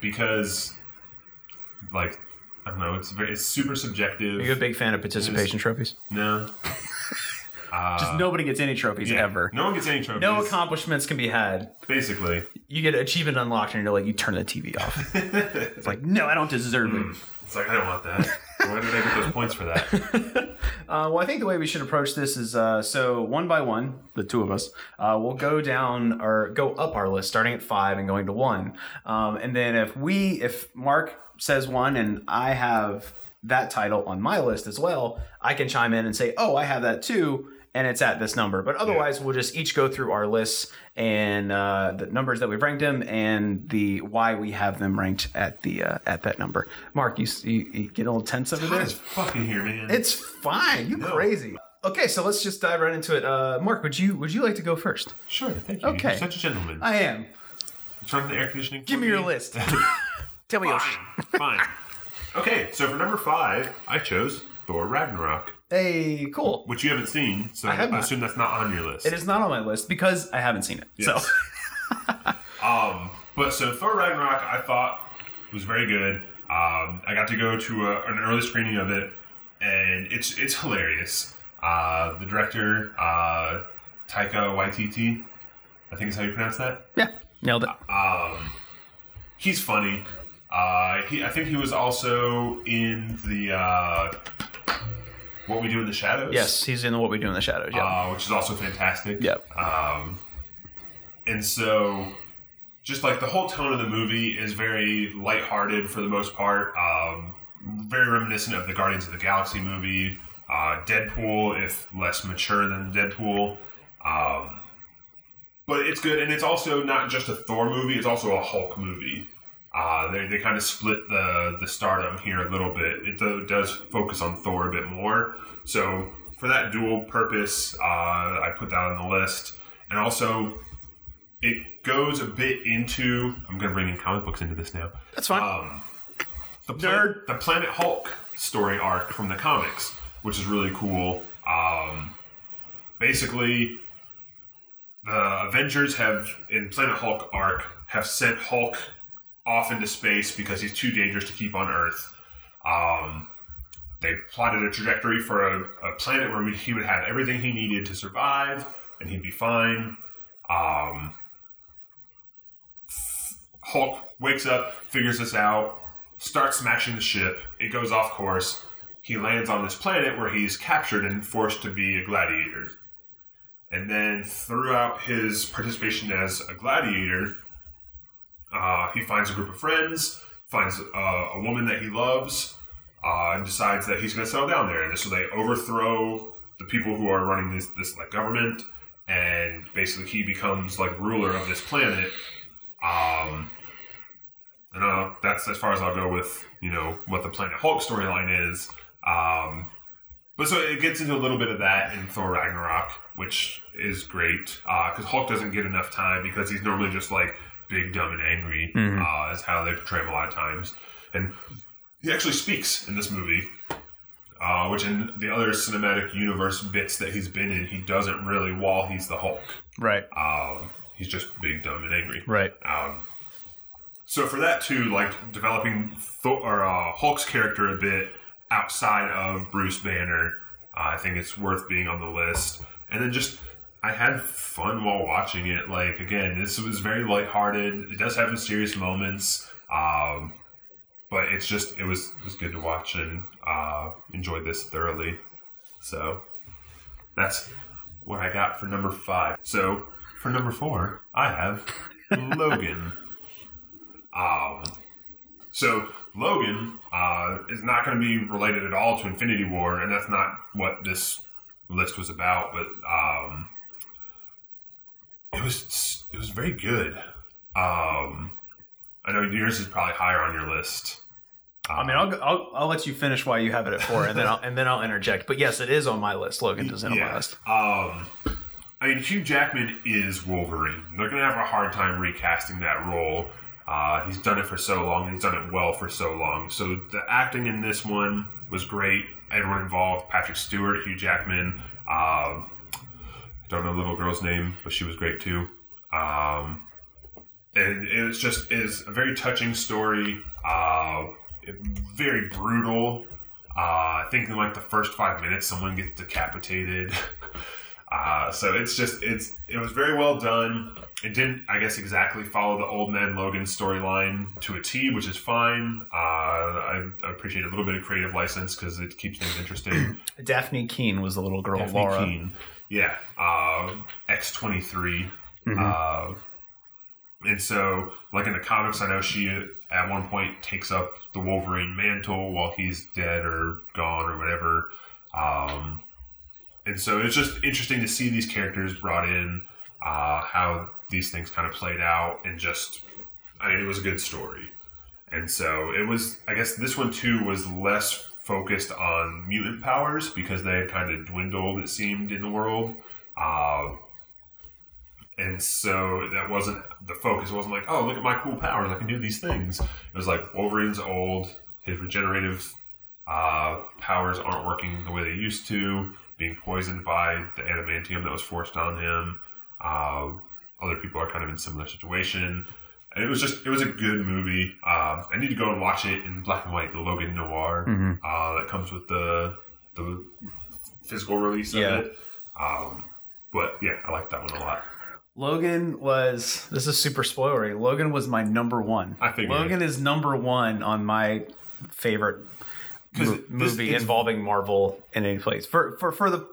because like I don't know, it's very it's super subjective. Are you a big fan of participation trophies? no. Just nobody gets any trophies Uh, Yeah, ever. No one gets any trophies. No accomplishments can be had. basically. You get achievement unlocked, and you're like, you turn the TV off. it's like, no, I don't deserve it. It's like I don't want that. Why did I get those points for that? Uh, well, I think the way we should approach this is uh, so one by one, the two of us, uh, we'll go down or go up our list, starting at five and going to one. Um, and then if we, if Mark says one and I have that title on my list as well, I can chime in and say, oh, I have that too. And it's at this number, but otherwise we'll just each go through our lists and uh, the numbers that we've ranked them and the why we have them ranked at the uh, at that number. Mark, you, you, you get a little tense over there. It's fucking here, man. It's fine. You crazy. Okay, so let's just dive right into it. Uh, Mark, would you would you like to go first? sure, thank you. Okay. You're such a gentleman. I am. Turn the air conditioning. Give for me your list. Tell me your. Fine. Fine. Okay, so for number five, I chose Thor Ragnarok, Hey, cool. which you haven't seen, so I I, have not. assume that's not on your list. It is not on my list because I haven't seen it. Yes. So Um, but so Thor Ragnarok, I thought was very good. Um, I got to go to a, an early screening of it, and it's it's hilarious. Uh, the director, uh, Taika Waititi, I think is how you pronounce that. yeah, nailed it. Um, he's funny. Uh, he, I think he was also in the uh, What We Do in the Shadows. Yes, he's in what we do in the shadows. Yeah. uh, which is also fantastic. Yep. Um, and so, just like the whole tone of the movie is very lighthearted for the most part. Um, very reminiscent of the Guardians of the Galaxy movie. Uh, Deadpool, if less mature than Deadpool. Um, but it's good, and it's also not just a Thor movie; it's also a Hulk movie. Uh, they, they kind of split the the stardom here a little bit. It do, does focus on Thor a bit more. So for that dual purpose, uh, I put that on the list, and also it goes a bit into. I'm going to bring in comic books into this now. That's fine. Um, the Nerd. the Planet Hulk story arc from the comics, which is really cool. Um, basically, the Avengers have in Planet Hulk arc have sent Hulk off into space because he's too dangerous to keep on Earth. Um, they plotted a trajectory for a, a planet where he would have everything he needed to survive and he'd be fine. Um, Hulk wakes up, figures this out, starts smashing the ship. It goes off course. He lands on this planet where he's captured and forced to be a gladiator. And then throughout his participation as a gladiator, uh, he finds a group of friends, finds uh, a woman that he loves, uh, and decides that he's going to settle down there. And so they overthrow the people who are running this this like government, and basically he becomes like ruler of this planet. Um, and uh, that's as far as I'll go with you know what the Planet Hulk storyline is. Um, but so it gets into a little bit of that in Thor Ragnarok, which is great because Hulk doesn't get enough time because he's normally just like big, dumb, and angry. Uh, is how they portray him a lot of times, and he actually speaks in this movie. Uh, which in the other cinematic universe bits that he's been in, he doesn't really while he's the Hulk. Right. Um, he's just big, dumb, and angry. Right. Um, so for that too, like developing Thor, or uh, Hulk's character a bit outside of Bruce Banner, uh, I think it's worth being on the list. And then just I had fun while watching it. Like again, this was very lighthearted. It does have some serious moments, um, but it's just it was it was good to watch and uh, enjoyed this thoroughly. So that's what I got for number five. So for number four, I have Logan. Um, so Logan uh, is not going to be related at all to Infinity War, and that's not what this list was about. But um, it was it was very good. Um, I know yours is probably higher on your list. I mean, I'll, I'll I'll let you finish why you have it at four, and then I'll and then I'll interject. But yes, it is on my list. Logan is in on my list. Um, I mean, Hugh Jackman is Wolverine. They're going to have a hard time recasting that role. Uh, he's done it for so long. He's done it well for so long. So the acting in this one was great. Everyone involved: Patrick Stewart, Hugh Jackman. Uh, don't know the little girl's name, but she was great too. Um, and it was just is a very touching story. Uh, very brutal. Uh, I think in like the first five minutes, someone gets decapitated. Uh, so it's just it's it was very well done. It didn't, I guess, exactly follow the old man Logan storyline to a T, which is fine. Uh, I, I appreciate a little bit of creative license because it keeps things interesting. Dafne Keen was the little girl, Dafne Laura. Keen. Yeah. Uh, X23. Uh, and so, like in the comics, I know she at one point takes up the Wolverine mantle while he's dead or gone or whatever. Um, and so it's just interesting to see these characters brought in, uh, how these things kind of played out, and just, I mean, it was a good story. And so it was, I guess this one too was less focused on mutant powers because they had kind of dwindled, it seemed, in the world. Uh, and so that wasn't the focus. It wasn't like, oh, look at my cool powers. I can do these things. It was like Wolverine's old. His regenerative uh, powers aren't working the way they used to. Being poisoned by the adamantium that was forced on him. Uh, other people are kind of in similar situation. It was just, it was a good movie. Um, I need to go and watch it in black and white, the Logan Noir uh, that comes with the the physical release Yeah. of it. Um, but yeah, I like that one a lot. Logan was this is super spoilery. Logan was my number one. I think Logan is number one on my favorite mo- this- movie involving Marvel in any place. For for for the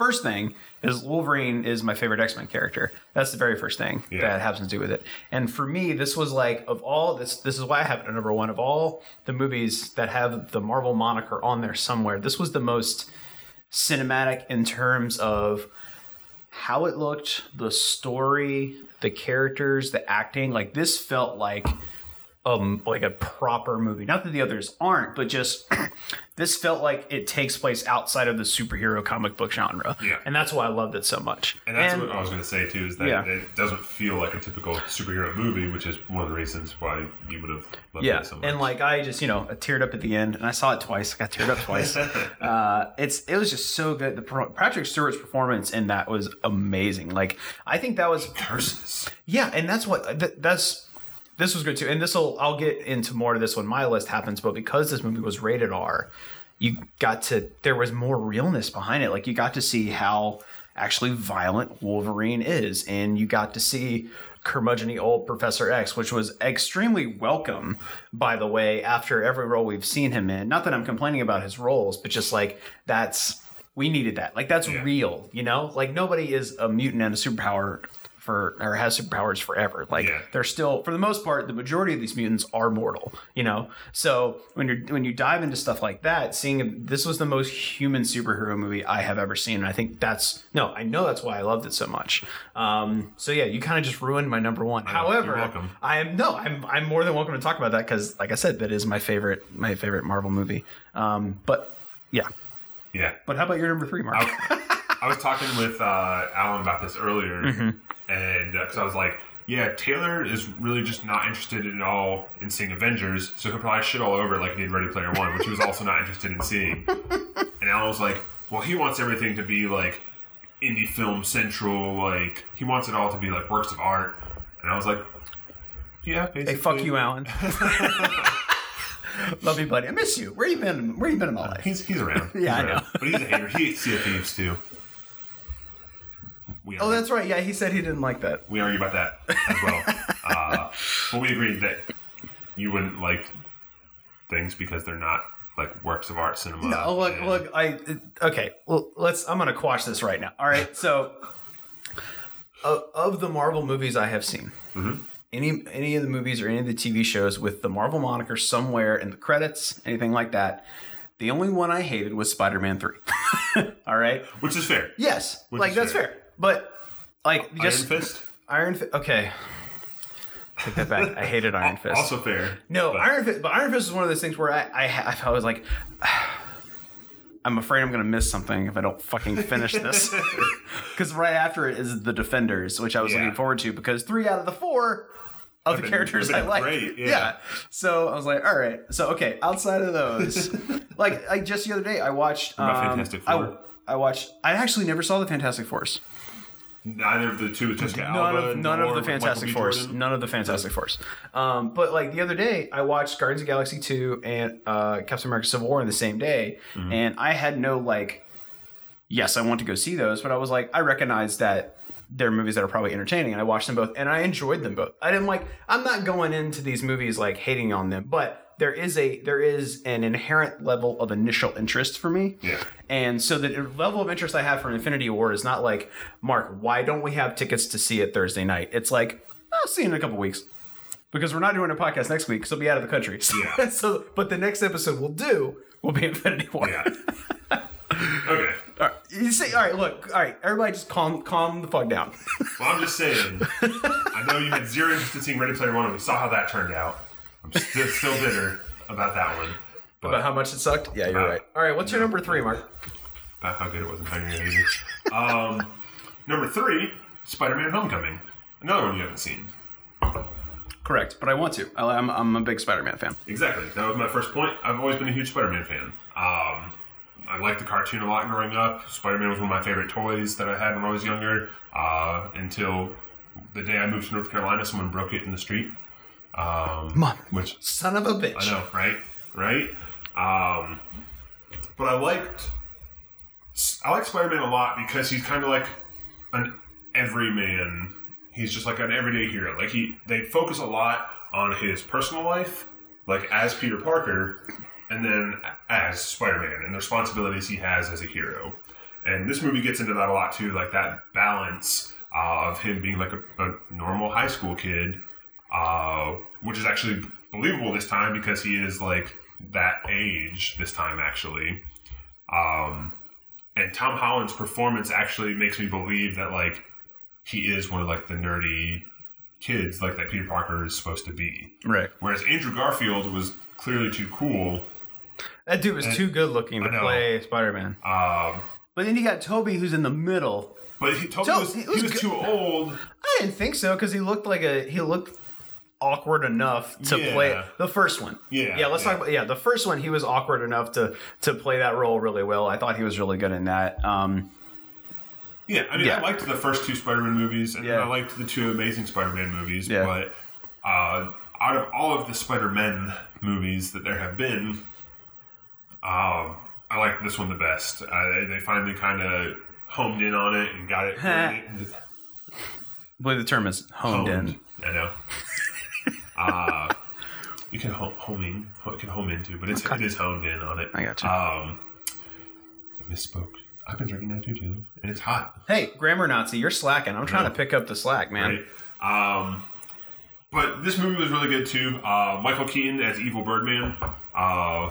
first thing is Wolverine is my favorite X Men character. That's the very first thing Yeah. that has to do with it. And for me, this was like of all this. This is why I have it at number one of all the movies that have the Marvel moniker on there somewhere. This was the most cinematic in terms of how it looked, the story, the characters, the acting. Like this felt like um like a proper movie. Not that the others aren't, but just this felt like it takes place outside of the superhero comic book genre. Yeah. And that's why I loved it so much. And that's what I was going to say too is that Yeah. it doesn't feel like a typical superhero movie, which is one of the reasons why you would have loved yeah, it so much. and like I just you know I teared up at the end, and I saw it twice. I got teared up twice. uh, it's it was just so good. The Patrick Stewart's performance in that was amazing. Like I think that was curses. Yeah, and that's what th- that's this was good too. And this will I'll get into more of this when my list happens. But because this movie was rated R, you got to there was more realness behind it. Like you got to see how actually violent Wolverine is, and you got to see curmudgeony old Professor X, which was extremely welcome, by the way, after every role we've seen him in. Not that I'm complaining about his roles, but just like that's we needed that. Like that's Yeah. real, you know? Like nobody is a mutant and a superpower for or has superpowers forever. Like Yeah. they're still for the most part, the majority of these mutants are mortal, you know? So when you're when you dive into stuff like that, seeing this was the most human superhero movie I have ever seen. And I think that's no, I know that's why I loved it so much. Um, so yeah, you kind of just ruined my number one. However. I am no, I'm I'm more than welcome to talk about that because, like I said, that is my favorite my favorite Marvel movie. Um, but yeah, Yeah. but how about your number three, Mark? I was talking with uh, Alan about this earlier, Mm-hmm. And uh, because I was like, "Yeah, Taylor is really just not interested at all in seeing Avengers, so he'll probably shit all over it like he did Ready Player One, which he was also not interested in seeing." And Alan was like, "Well, he wants everything to be like indie film central, like he wants it all to be like works of art." And I was like, "Yeah, basically." hey, fuck you, Alan. Love you, buddy. I miss you. Where you been? Where you been in my uh, life? He's he's around. Yeah, I He's around. know. but he's a hater. He hates Sea of Thieves too. We Oh, that's right. Yeah, he said he didn't like that. we argue about that as well. uh, but we agreed that you wouldn't like things because they're not like works of art cinema. No, look, and- look. I okay. Well, let's. I'm gonna quash this right now. All right. So, of, of the Marvel movies I have seen, any any of the movies or any of the TV shows with the Marvel moniker somewhere in the credits, anything like that, the only one I hated was Spider-Man Three. All right. which is fair. Yes, Which like that's fair. fair. But like just Iron Fist, Iron Fist. Okay. Take that back. I hated Iron Fist. also fair. No, but- Iron Fist, but Iron Fist is one of those things where I, I, I was like, I'm afraid I'm gonna miss something if I don't fucking finish this. Because right after it is the Defenders, which I was Yeah. looking forward to, because three out of the four of the been- characters I like, great, yeah. So I was like, all right. So okay, outside of those, like, like just the other day, I watched. um, Fantastic I, Four? I watched. I actually never saw the Fantastic Fours. Neither of the two Jessica none Alba, of none of the Fantastic. Force. None of the Fantastic Force. Um, but like the other day, I watched Guardians of the Galaxy two and uh, Captain America: Civil War in the same day, Mm-hmm. and I had no like. Yes, I want to go see those, but I was like, I recognize that they're movies that are probably entertaining, and I watched them both, and I enjoyed them both. I didn't like. I'm not going into these movies like hating on them, but there is a there is an inherent level of initial interest for me. Yeah. And so the level of interest I have for Infinity War is not like, Mark, why don't we have tickets to see it Thursday night? It's like, I'll see you in a couple weeks. Because we're not doing a podcast next week, so I'll be out of the country. Yeah. so, but the next episode we'll do will be Infinity War. Yeah. okay. All right. You see, all right, look, all right, everybody just calm calm the fuck down. Well, I'm just saying. I know you had zero interest in seeing Ready Player One, and we saw how that turned out. I'm still, still bitter about that one. But About how much it sucked? Yeah, you're Uh, right. All right, what's your number three, Mark? about how good it was in Tiny Hazy. Um, number three, Spider-Man: Homecoming. Another one you haven't seen. Correct, but I want to. I, I'm, I'm a big Spider Man fan. Exactly. That was my first point. I've always been a huge Spider-Man fan. Um, I liked the cartoon a lot growing up. Spider-Man was one of my favorite toys that I had when I was younger. Uh, until the day I moved to North Carolina, someone broke it in the street. Um, Mom. which Son of a bitch. I know, right? Right? Um, but I liked I like Spider-Man a lot because he's kind of like an everyman. He's just like an everyday hero. Like he, they focus a lot on his personal life, like as Peter Parker, and then as Spider-Man and the responsibilities he has as a hero. And this movie gets into that a lot too, like that balance of him being like a, a normal high school kid uh, which is actually believable this time because he is like that age this time actually. Um, and Tom Holland's performance actually makes me believe that like he is one of like the nerdy kids like that Peter Parker is supposed to be. Right. Whereas Andrew Garfield was clearly too cool. That dude was too good looking to play Spider Man. Um, But then you got Toby, who's in the middle. but he, Toby So, was, he was was too old. I didn't think so because he looked like a he looked awkward enough to Yeah. play the first one. Yeah, yeah. Let's yeah. talk about yeah. The first one, he was awkward enough to to play that role really well. I thought he was really good in that. Um, Yeah, I mean, Yeah. I liked the first two Spider-Man movies, and. I liked the two Amazing Spider-Man movies. But uh, out of all of the Spider-Man movies that there have been, um, I like this one the best. Uh, they finally kind of homed in on it and got it. I believe the term is "homed in. I know. uh, you can home, homing, you can home into, but it's it is honed in on it. I got you. Um, I misspoke. I've been drinking that too, too, and it's hot. Hey, grammar Nazi, you're slacking. I'm trying to pick up the slack, man. Right? Um, but this movie was really good too. Uh, Michael Keaton as Evil Birdman. Uh,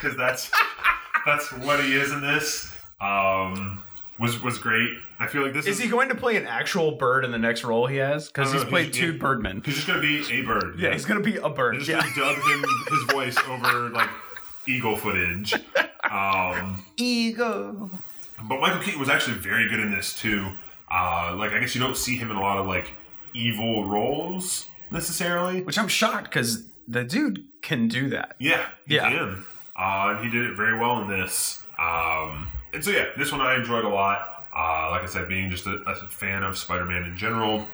'cause that's that's what he is in this. Um, was was great. I feel like this Is is he going to play an actual bird in the next role he has? Because he's know, played he's- two yeah. birdmen. He's just gonna be a bird. Yeah, he's going to be a bird. They Just Yeah. gonna dub him his voice over like eagle footage. Um, Ego. But Michael Keaton was actually very good in this too. Uh, like I guess you don't see him in a lot of like evil roles necessarily. Which I'm shocked because the dude can do that. Yeah, he Yeah. can. Uh, he did it very well in this. Um, and so yeah, this one I enjoyed a lot. Uh, like I said, being just a, a fan of Spider-Man in general,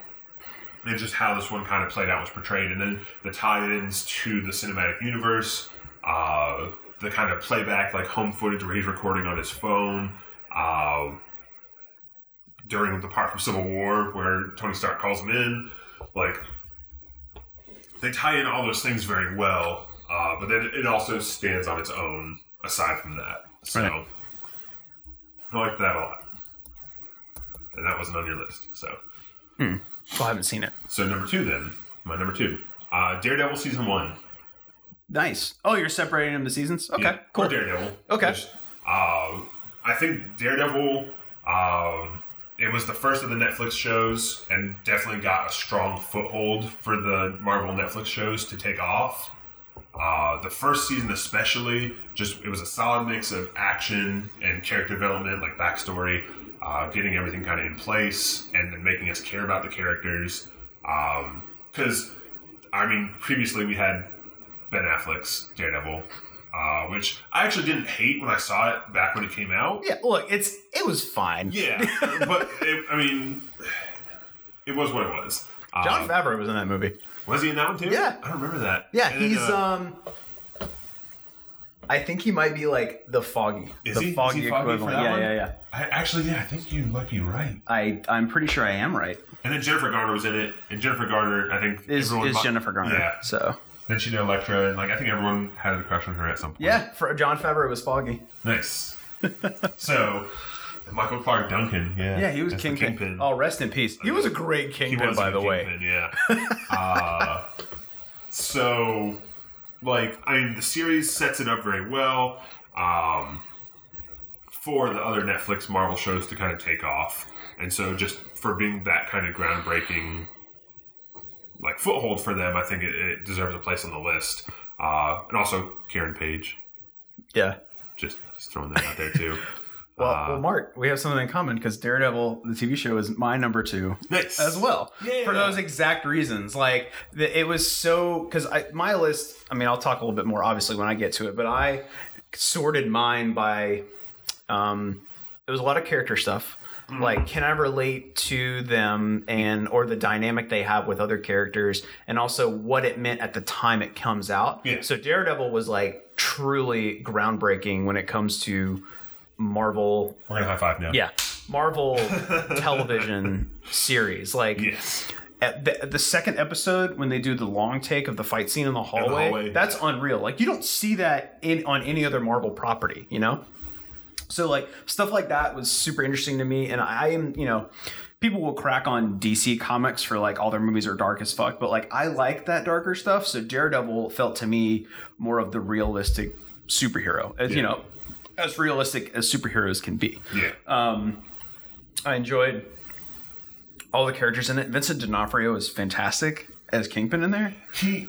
and just how this one kind of played out was portrayed, and then the tie-ins to the cinematic universe, uh, the kind of playback like home footage where he's recording on his phone. Uh, during the part from Civil War where Tony Stark calls him in, like they tie in all those things very well, uh, but then it also stands on its own aside from that. So Right. I like that a lot. And that wasn't on your list. So Well, I haven't seen it. so number two then. My number two. Uh, Daredevil season one. Nice. Oh, you're separating them to seasons? Okay, Yeah, cool. Or Daredevil. Okay. Just, uh, I think Daredevil. Um, it was the first of the Netflix shows, and definitely got a strong foothold for the Marvel Netflix shows to take off. Uh, the first season, especially, just it was a solid mix of action and character development, like backstory, uh, getting everything kind of in place, and then making us care about the characters. Because, I mean, previously we had Ben Affleck's Daredevil, uh, which I actually didn't hate when I saw it back when it came out. Yeah, look, it's it was fine. Yeah, but it, I mean, it was what it was. Uh, Jon Favreau was in that movie. was he in that one too? Yeah. I don't remember that. Yeah, And then, he's uh, um. I think he might be like the foggy, Is the he? Is foggy he Foggy for equivalent. that Yeah, one? yeah, yeah. I, actually, yeah, I think you might be right. I I'm pretty sure I am right. And then Jennifer Garner was in it, and Jennifer Garner, I think Is is Jennifer Garner? Yeah. So Then she did Elektra, and like I think everyone had a crush on her at some point. yeah, for Jon Favreau it was foggy. Nice. so, Michael Clarke Duncan, yeah, Yeah, he was as Kingpin. Oh, rest in peace. He was a great He Kingpin, was by a the way. Yeah. uh, so, like, I mean, the series sets it up very well um, for the other Netflix Marvel shows to kind of take off, and so just for being that kind of groundbreaking, like foothold for them, I think it, it deserves a place on the list. Uh, and also Karen Page, Yeah. just, just throwing that out there too. Well, Uh, well, Mark, we have something in common because Daredevil, the TV show, is my number two Nice as well Yeah. for those exact reasons. Like the, it was so because my list. I mean, I'll talk a little bit more obviously when I get to it, but I sorted mine by. Um, it was a lot of character stuff. Mm. Like, can I relate to them and or the dynamic they have with other characters, and also what it meant at the time it comes out. Yeah. So Daredevil was like truly groundbreaking when it comes to Marvel We're gonna high five now. yeah marvel television series like Yes. at the, the second episode when they do the long take of the fight scene in the hallway, hallway. that's unreal like you don't see that in on any other marvel property you know so like stuff like that was super interesting to me and i am you know people will crack on dc comics for like all their movies are dark as fuck but like i like that darker stuff so daredevil felt to me more of the realistic superhero as you know as realistic as superheroes can be Yeah. um, I enjoyed all the characters in it. Vincent D'Onofrio is fantastic as Kingpin in there. he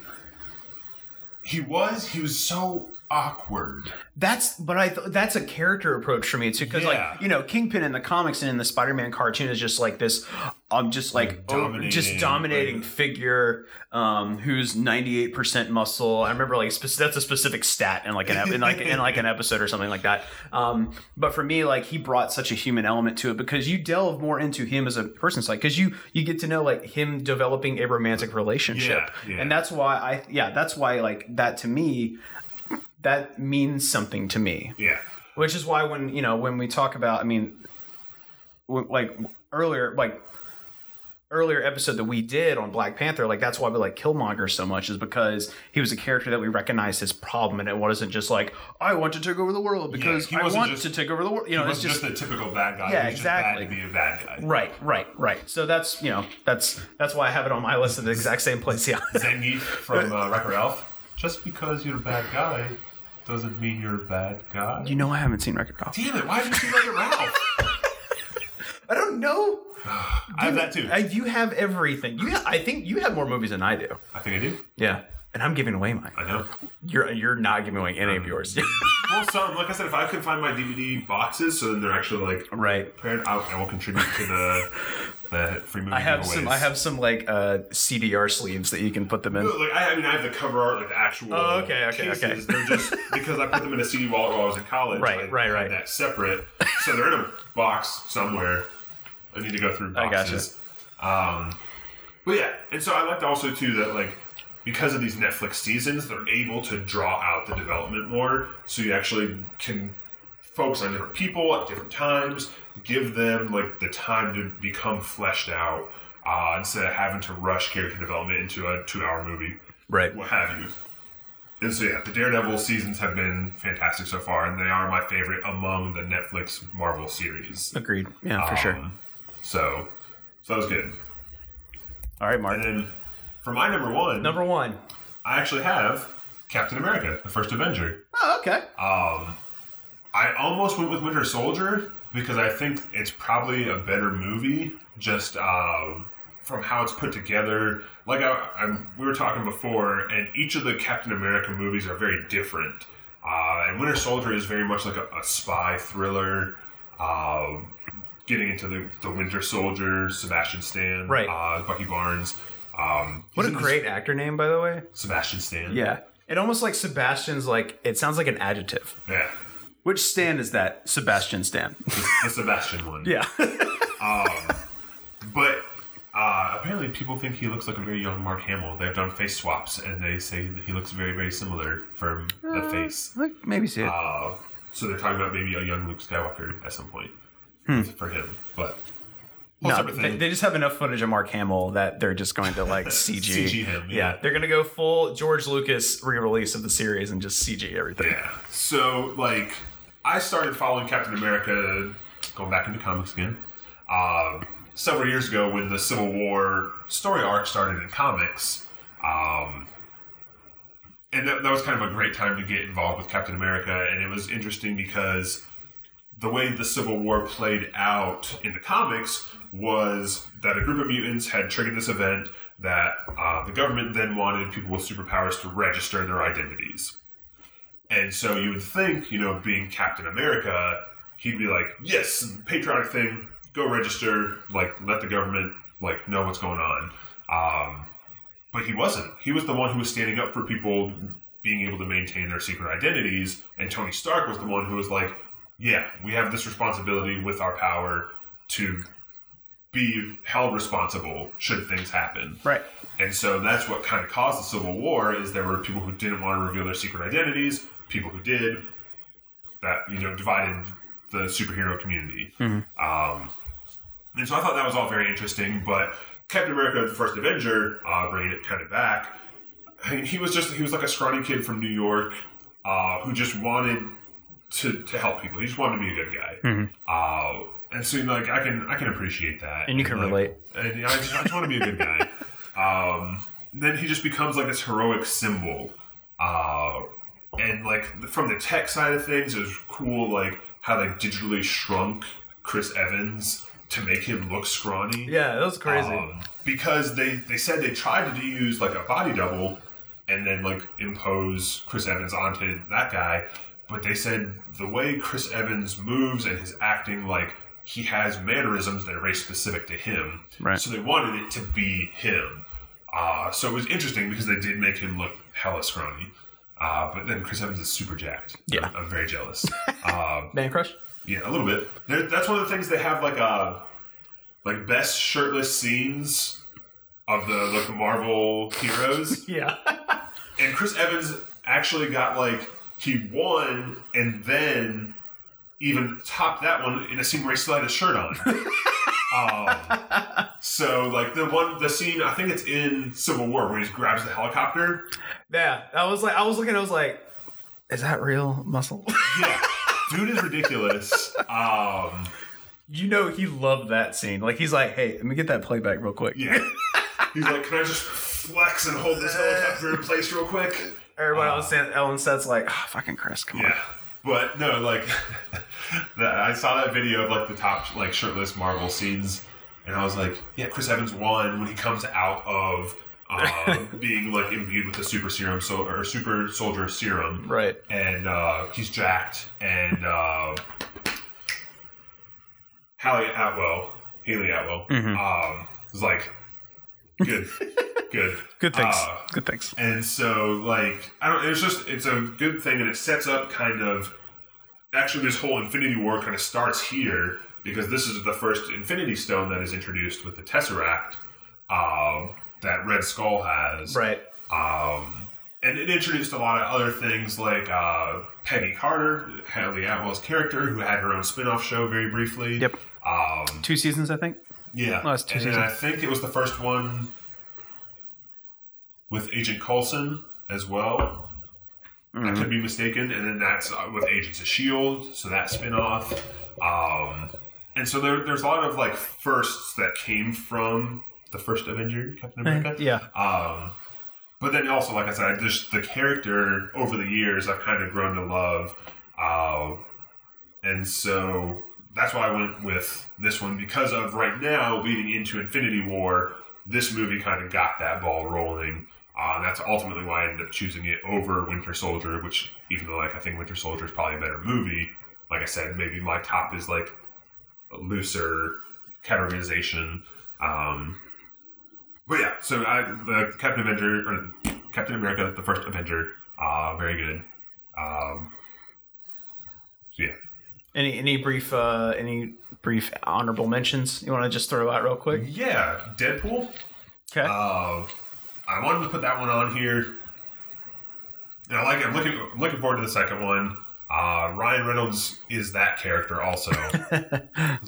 he was he was so awkward. That's but I th- that's a character approach for me too because Yeah. like you know Kingpin in the comics and in the Spider-Man cartoon is just like this I'm just like oh, just Dominating, dominating figure um, who's 98% muscle. I remember like spec- that's a specific stat in like an ep- in like in like an episode or something like that. Um, but for me, like he brought such a human element to it because you delve more into him as a person, like because you you get to know like him developing a romantic relationship, Yeah, yeah. and that's why I yeah that's why like that to me that means something to me Yeah. which is why when you know when we talk about i mean like earlier like earlier episode that we did on black panther like that's why we like killmonger so much is because he was a character that we recognized his problem and it wasn't just like i want to take over the world because he i want just- to take over the world you know it's just just, a typical bad guy. Yeah, exactly. To be a bad guy. right right right so that's you know that's that's why i have it on my list at the exact same place yeah Zangief from uh, Wreck-It Ralph. Just because you're a bad guy doesn't mean you're a bad guy. you know i haven't seen Wreck-It Ralph. Damn it! Why haven't you seen Wreck-It Ralph? i don't know I have that too. Uh, you have everything you ha- i think you have more movies than i do I think I do. yeah and i'm giving away mine I know. You're you're not giving away any of yours. Well, some like I said, if I could find my DVD boxes, so then they're actually like right. paired out, I will contribute to the the free movie I have giveaways. some. I have some like uh, CDR sleeves that you can put them in. No, Like I, I mean, I have the cover art, like the actual. Oh, okay, okay, cases. okay. They're just because I put them in a CD wallet while I was in college. Right, right, right. That separate, so they're in a box somewhere. I need to go through boxes. I gotcha. Um, but yeah, and so I liked also too that like because of these Netflix seasons, they're able to draw out the development more, so you actually can focus on different people at different times, give them like the time to become fleshed out. Uh, instead of having to rush character development into a two-hour movie Right. what have you. And so yeah, the Daredevil seasons have been fantastic so far, and they are my favorite among the Netflix Marvel series. Agreed. Yeah, for sure. Um, So, so that was good. All right, Mark. And then for my number one, Number one. I actually have Captain America: The First Avenger. Oh, okay. Um, I almost went with Winter Soldier because I think it's probably a better movie, just um, from how it's put together. Like I, I, we were talking before, and each of the Captain America movies are very different. Uh, and Winter Soldier is very much like a, a spy thriller. Uh, getting into the, the Winter Soldier, Sebastian Stan, Right. Uh, Bucky Barnes. Um, What a in this- great actor name, by the way. Sebastian Stan. Yeah. It almost like Sebastian's like it sounds like an adjective. yeah, Which Stan is that? Sebastian Stan. the, the Sebastian one. yeah. But uh, apparently, people think he looks like a very young Mark Hamill. They've done face swaps, and they say that he looks very, very similar from the face. Maybe see it. Uh, so they're talking about maybe a young Luke Skywalker at some point for him. But Hmm. No, they, they just have enough footage of Mark Hamill that they're just going to like CG. CG him, yeah. they're gonna go full George Lucas re-release of the series and just CG everything. yeah. So like, I started following Captain America, going back into comics again. Um, several years ago, when the Civil War story arc started in comics, um, and that, that was kind of a great time to get involved with Captain America. And it was interesting because the way the Civil War played out in the comics was that a group of mutants had triggered this event that uh, the government then wanted people with superpowers to register their identities. And so you would think, you know, being Captain America, he'd be like, yes, patriotic thing, go register, like, let the government, like, know what's going on. Um, but he wasn't. He was the one who was standing up for people being able to maintain their secret identities. And Tony Stark was the one who was like, yeah, we have this responsibility with our power to be held responsible should things happen. Right. And so that's what kind of caused the Civil War is there were people who didn't want to reveal their secret identities, people who did. That you know divided the superhero community. Um, and so I thought that was all very interesting. But Captain America: The First Avenger, uh, bringing it kind of back, he was just he was like a scrawny kid from New York uh, who just wanted to to help people. He just wanted to be a good guy. Uh, and so like I can I can appreciate that, And you can like, relate. And I just, I just want to be a good guy. um, then he just becomes like this heroic symbol. Uh, and like from the tech side of things, it was cool like how they digitally shrunk Chris Evans to make him look scrawny. Yeah, that was crazy. Um, because they they said they tried to use like a body double and then like impose Chris Evans onto that guy, but they said the way Chris Evans moves and his acting, like he has mannerisms that are very specific to him. Right. So they wanted it to be him. Uh, so it was interesting because they did make him look hella scrawny. Uh, but then Chris Evans is super jacked. Yeah. I'm, I'm very jealous. uh, Man Crush. yeah, a little bit. There, that's one of the things they have like uh like best shirtless scenes of the like the Marvel heroes. Yeah. and Chris Evans actually got like he won and then even topped that one in a scene where he still had his shirt on. um, so like the one the scene I think it's in Civil War where he grabs the helicopter. yeah. I was like, I was looking. I was like, is that real muscle? Yeah. Dude is ridiculous. Um you know, he loved that scene. Like he's like, hey, let me get that playback real quick. Yeah. He's like, can I just flex and hold this helicopter in place real quick? Everybody Uh, else, Ellen Seth's like, oh, fucking Chris, come on. But no, like, that, I saw that video of like the top like shirtless Marvel scenes, and I was like, yeah, Chris Evans won when he comes out of uh, being like imbued with the super serum, so or super soldier serum, Right. and uh, he's jacked, and uh, Hayley Atwell, Hayley Atwell, um, was like, good, good, Good things. Uh, Good things. and so, like, I don't. It's just it's a good thing, and it sets up kind of. Actually, this whole Infinity War kind of starts here because this is the first Infinity Stone that is introduced with the Tesseract um, that Red Skull has. Right. Um, and it introduced a lot of other things like uh, Peggy Carter, Hayley Atwell's character, who had her own spin off show very briefly. Yep. Um, Two seasons, I think. Yeah. It's two and seasons. I think it was the first one with Agent Coulson as well. I Mm-hmm. could be mistaken. And then that's uh, with Agents of S.H.I.E.L.D., so that spin off. Um, and so there, there's a lot of like firsts that came from the first Avenger, Captain America. Yeah. Um, but then also, like I said, just the character over the years, I've kind of grown to love. Uh, and so that's why I went with this one because of right now leading into Infinity War. This movie kind of got that ball rolling. Uh, that's ultimately why I ended up choosing it over Winter Soldier, which, even though like I think Winter Soldier is probably a better movie, like I said, maybe my top is like a looser categorization. Um, but yeah, so I, the Captain Avenger or Captain America, the first Avenger, uh, very good. Um, so yeah, Any any brief uh any brief honorable mentions you want to just throw out real quick? yeah, Deadpool. Okay. Uh, I wanted to put that one on here. And I like. I'm looking. I'm looking forward to the second one. Uh, Ryan Reynolds is that character also.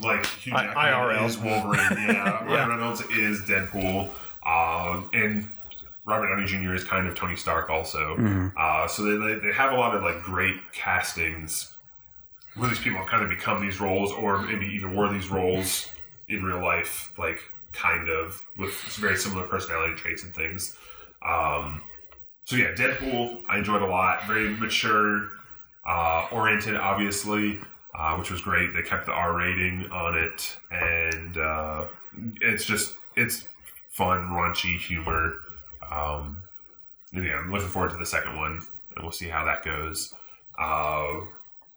like Hugh I- Jackman IRL. is Wolverine. Yeah, Ryan Yeah. Reynolds is Deadpool. Um, and Robert Downey Jr. is kind of Tony Stark also. Uh, so they, they they have a lot of like great castings where these people have kind of become these roles, or maybe even were these roles in real life, like kind of with very similar personality traits and things. Um, so yeah, Deadpool I enjoyed a lot. Very mature, uh, oriented, obviously, uh, which was great. They kept the R rating on it, and uh, it's just it's fun, raunchy humor. Um, yeah, I'm looking forward to the second one, and we'll see how that goes. Uh,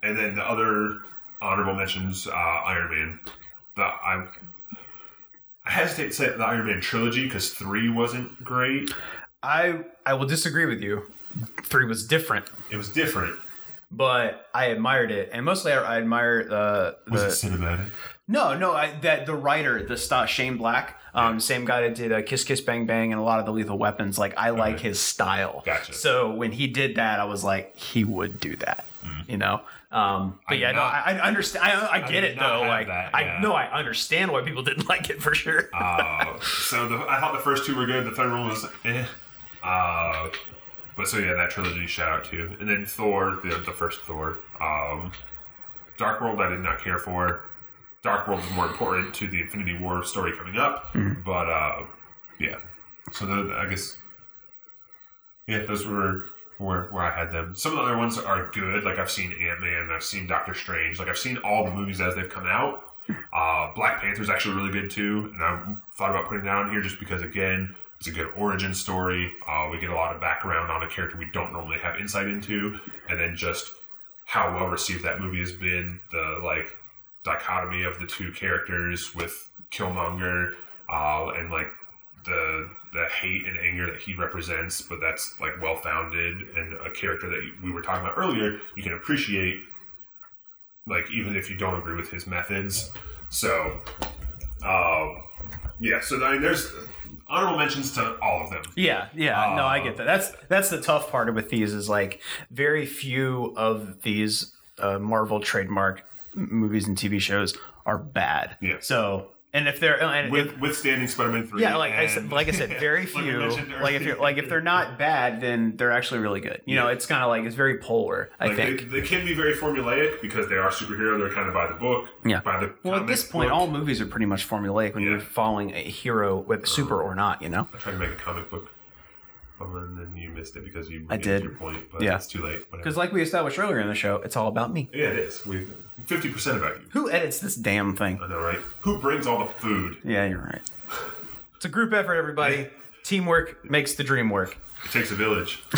and then the other honorable mentions, uh, Iron Man. The I I hesitate to say the Iron Man trilogy because three wasn't great. I I will disagree with you. Three was different, It was different. but I admired it, and mostly I, I admire the Was it cinematic? no no I, that the writer the Shane Black, um, same guy that did uh, Kiss Kiss Bang Bang and a lot of the Lethal Weapons. Like I like his style. Gotcha. So when he did that, I was like, he would do that. You know. Um, but I yeah, did no, I, I understand. I, I get did it though. Like that, yeah. I know I understand why people didn't like it for sure. Uh, so the, I thought the first two were good. The third one was eh. Uh, but so yeah, that trilogy shout out to, and then Thor, the, the first Thor. Um, Dark World, I did not care for. Dark World is more important to the Infinity War story coming up, but uh, yeah. So the, I guess yeah, those were where where I had them. Some of the other ones are good. Like I've seen Ant Man, I've seen Doctor Strange. Like I've seen all the movies as they've come out. Uh, Black Panther's actually really good too, and I thought about putting that on here just because again, it's a good origin story. Uh, we get a lot of background on a character we don't normally have insight into, and then just how well received that movie has been. The like dichotomy of the two characters with Killmonger uh, and like the the hate and anger that he represents, but that's like well founded and a character that we were talking about earlier. You can appreciate, like even if you don't agree with his methods. So, uh, yeah. So I mean, there's honorable mentions to all of them. Yeah, yeah. no, I get that. That's that's the tough part with these is like very few of these uh, Marvel trademark movies and TV shows are bad. Yeah. So, and if they're and With withstanding Spider-Man three. yeah, like I said, like I said, very few. mentioned Like, if you're like if they're not bad, then they're actually really good. You know, it's kind of like it's very polar. I Like, think. they, they can be very formulaic because they are superhero. They're kind of by the book. Yeah. By the well, at this point, book. all movies are pretty much formulaic when Yeah. you're following a hero with super uh-huh. or not. You know. I tried to make a comic book and you missed it because you I did. your point, but Yeah. it's too late. Because, like we established earlier in the show, it's all about me. Yeah, it is. We fifty percent about you. Who edits this damn thing? I know, right? Who brings all the food? Yeah, you're right. It's a group effort, everybody. Teamwork makes the dream work. It takes a village.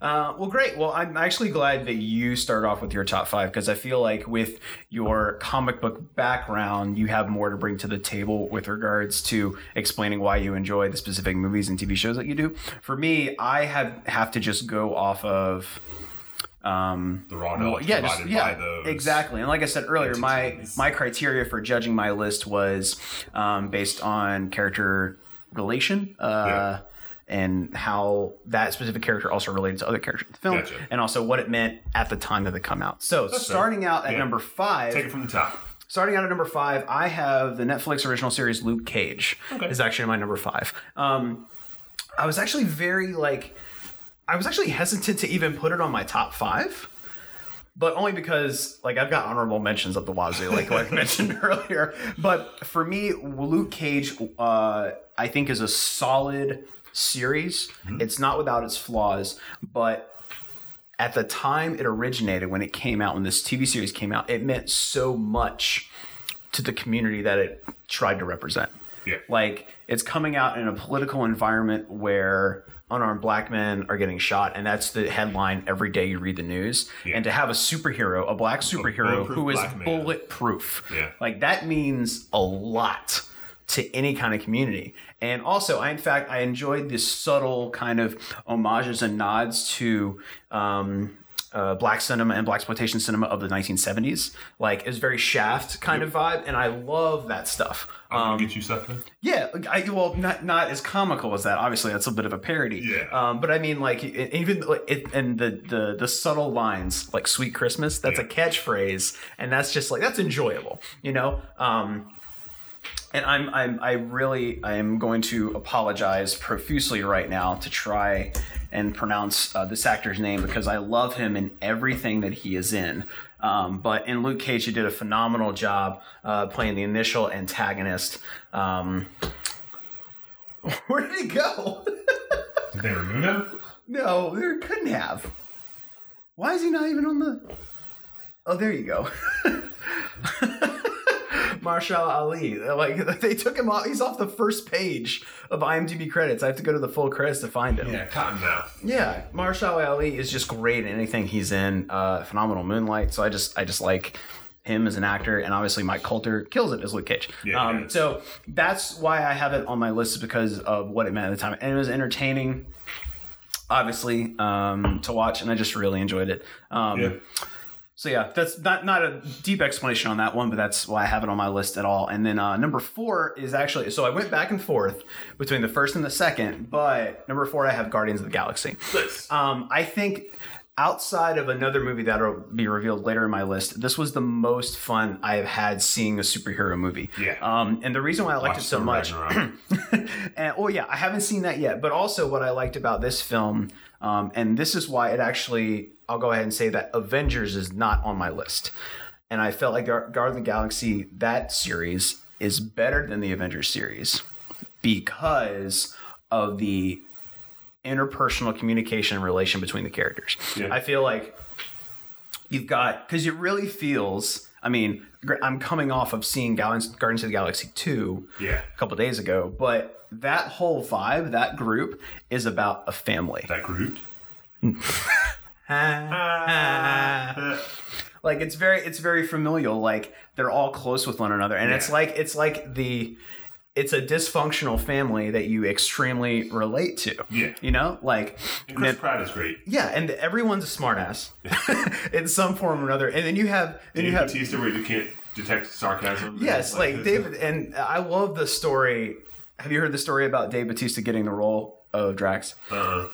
Uh, well, great. Well, I'm actually glad that you start off with your top five because I feel like with your comic book background, you have more to bring to the table with regards to explaining why you enjoy the specific movies and TV shows that you do. For me, I have have to just go off of um, The raw knowledge yeah, just, yeah, by those. exactly. And like I said earlier, my my criteria for judging my list was um, based on character relation. Uh, Yeah. And how that specific character also related to other characters in the film, Gotcha. and also what it meant at the time that they come out. So, starting out at Yeah. number five, Take it from the top. starting out at number five, I have the Netflix original series Luke Cage. Okay. Is actually my number five. Um, I was actually very like, I was actually hesitant to even put it on my top five, but only because like I've got honorable mentions up the wazoo, like like I mentioned earlier. But for me, Luke Cage, uh, I think is a solid series. It's not without its flaws, but at the time it originated, when it came out, when this TV series came out, it meant so much to the community that it tried to represent. Yeah. Like it's coming out in a political environment where unarmed black men are getting shot, and that's the headline every day you read the news. Yeah. And to have a superhero, a black superhero bulletproof who is bulletproof, Yeah. like that means a lot to any kind of community. And also, I in fact I enjoyed this subtle kind of homages and nods to um, uh, black cinema and black exploitation cinema of the 1970s. Like it's very Shaft kind of vibe, and I love that stuff. I'm Um, get you something. yeah, I, well, not not as comical as that. Obviously, that's a bit of a parody. Yeah. Um, but I mean, like even like, it, and the, the the subtle lines like "Sweet Christmas," that's a catchphrase, and that's just like that's enjoyable, you know. Um, and I'm I'm I really I am going to apologize profusely right now to try and pronounce uh, this actor's name because I love him in everything that he is in. Um, but in Luke Cage, he did a phenomenal job uh, playing the initial antagonist. Um, where did he go? Did they remove him? no, there couldn't have. Why is he not even on the? Oh, there you go. Marshall Ali. Like they took him off. He's off the first page of IMDb credits. I have to go to the full credits to find him. Yeah, Cottonmouth. Yeah, Marshall Ali is just great in anything he's in. Uh, phenomenal Moonlight. So I just I just like him as an actor, and obviously Mike Colter kills it as Luke Cage. Yeah, um, so that's why I have it on my list because of what it meant at the time, and it was entertaining, obviously, um, to watch, and I just really enjoyed it. Um, Yeah. So yeah, that's not not a deep explanation on that one, but that's why I have it on my list at all. And then uh, number four is actually so I went back and forth between the first and the second, but number four I have Guardians of the Galaxy. Nice. Um, I think outside of another movie that'll be revealed later in my list, this was the most fun I have had seeing a superhero movie. Yeah. Um, and the reason why I liked Watch it so much, and oh yeah, I haven't seen that yet. But also, what I liked about this film, um, and this is why it actually, I'll go ahead and say that Avengers is not on my list. And I felt like Guardians of the Galaxy, that series, is better than the Avengers series because of the interpersonal communication and relation between the characters. Yeah. I feel like you've got because it really feels. I mean, I'm coming off of seeing Guardians, Guardians of the Galaxy two Yeah. a couple days ago, but that whole vibe, that group, is about a family. That group. Like it's very it's very familial. Like they're all close with one another, and it's like it's like the it's a dysfunctional family that you extremely relate to. Yeah. You know, like And Chris and- Pratt is great. yeah, and everyone's a smartass in some form or another. And then you have then you have Bautista, where you can't detect sarcasm. yes, like David, and I love the story. Have you heard the story about Dave Bautista getting the role of Drax? Uh,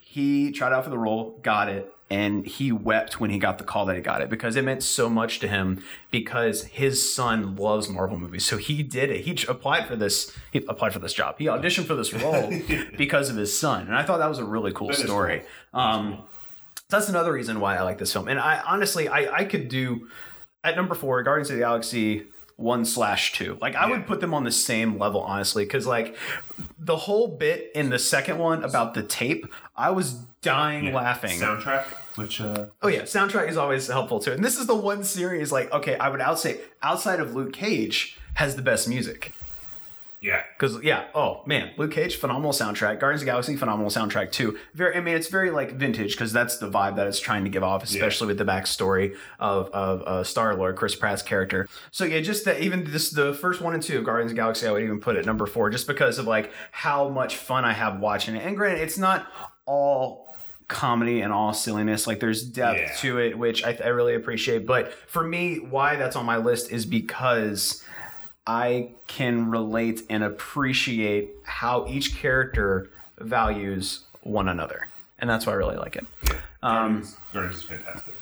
he tried out for the role, got it, and he wept when he got the call that he got it because it meant so much to him because his son loves Marvel movies. So he did it. He applied for this. He applied for this job. He auditioned for this role because of his son, and I thought that was a really cool That story. Um, that's another reason why I like this film. And I honestly, I, I could do at number four, Guardians of the Galaxy one slash two. Like I would put them on the same level, honestly, because like the whole bit in the second one about the tape, I was dying laughing. soundtrack, which uh, Oh yeah, soundtrack is always helpful too. And this is the one series like okay, I would out say outside of Luke Cage has the best music. Yeah, Because yeah, oh man, Luke Cage phenomenal soundtrack. Guardians of the Galaxy phenomenal soundtrack too. Very, I mean, it's very like vintage because that's the vibe that it's trying to give off, especially with the backstory of of uh, Star Lord, Chris Pratt's character. So yeah, just that even this the first one and two of Guardians of the Galaxy, I would even put at number four just because of like how much fun I have watching it. And granted, it's not all comedy and all silliness like there's depth Yeah. to it which I, I really appreciate but for me why that's on my list is because I can relate and appreciate how each character values one another. And that's why I really like it. Um, Guardians, is fantastic.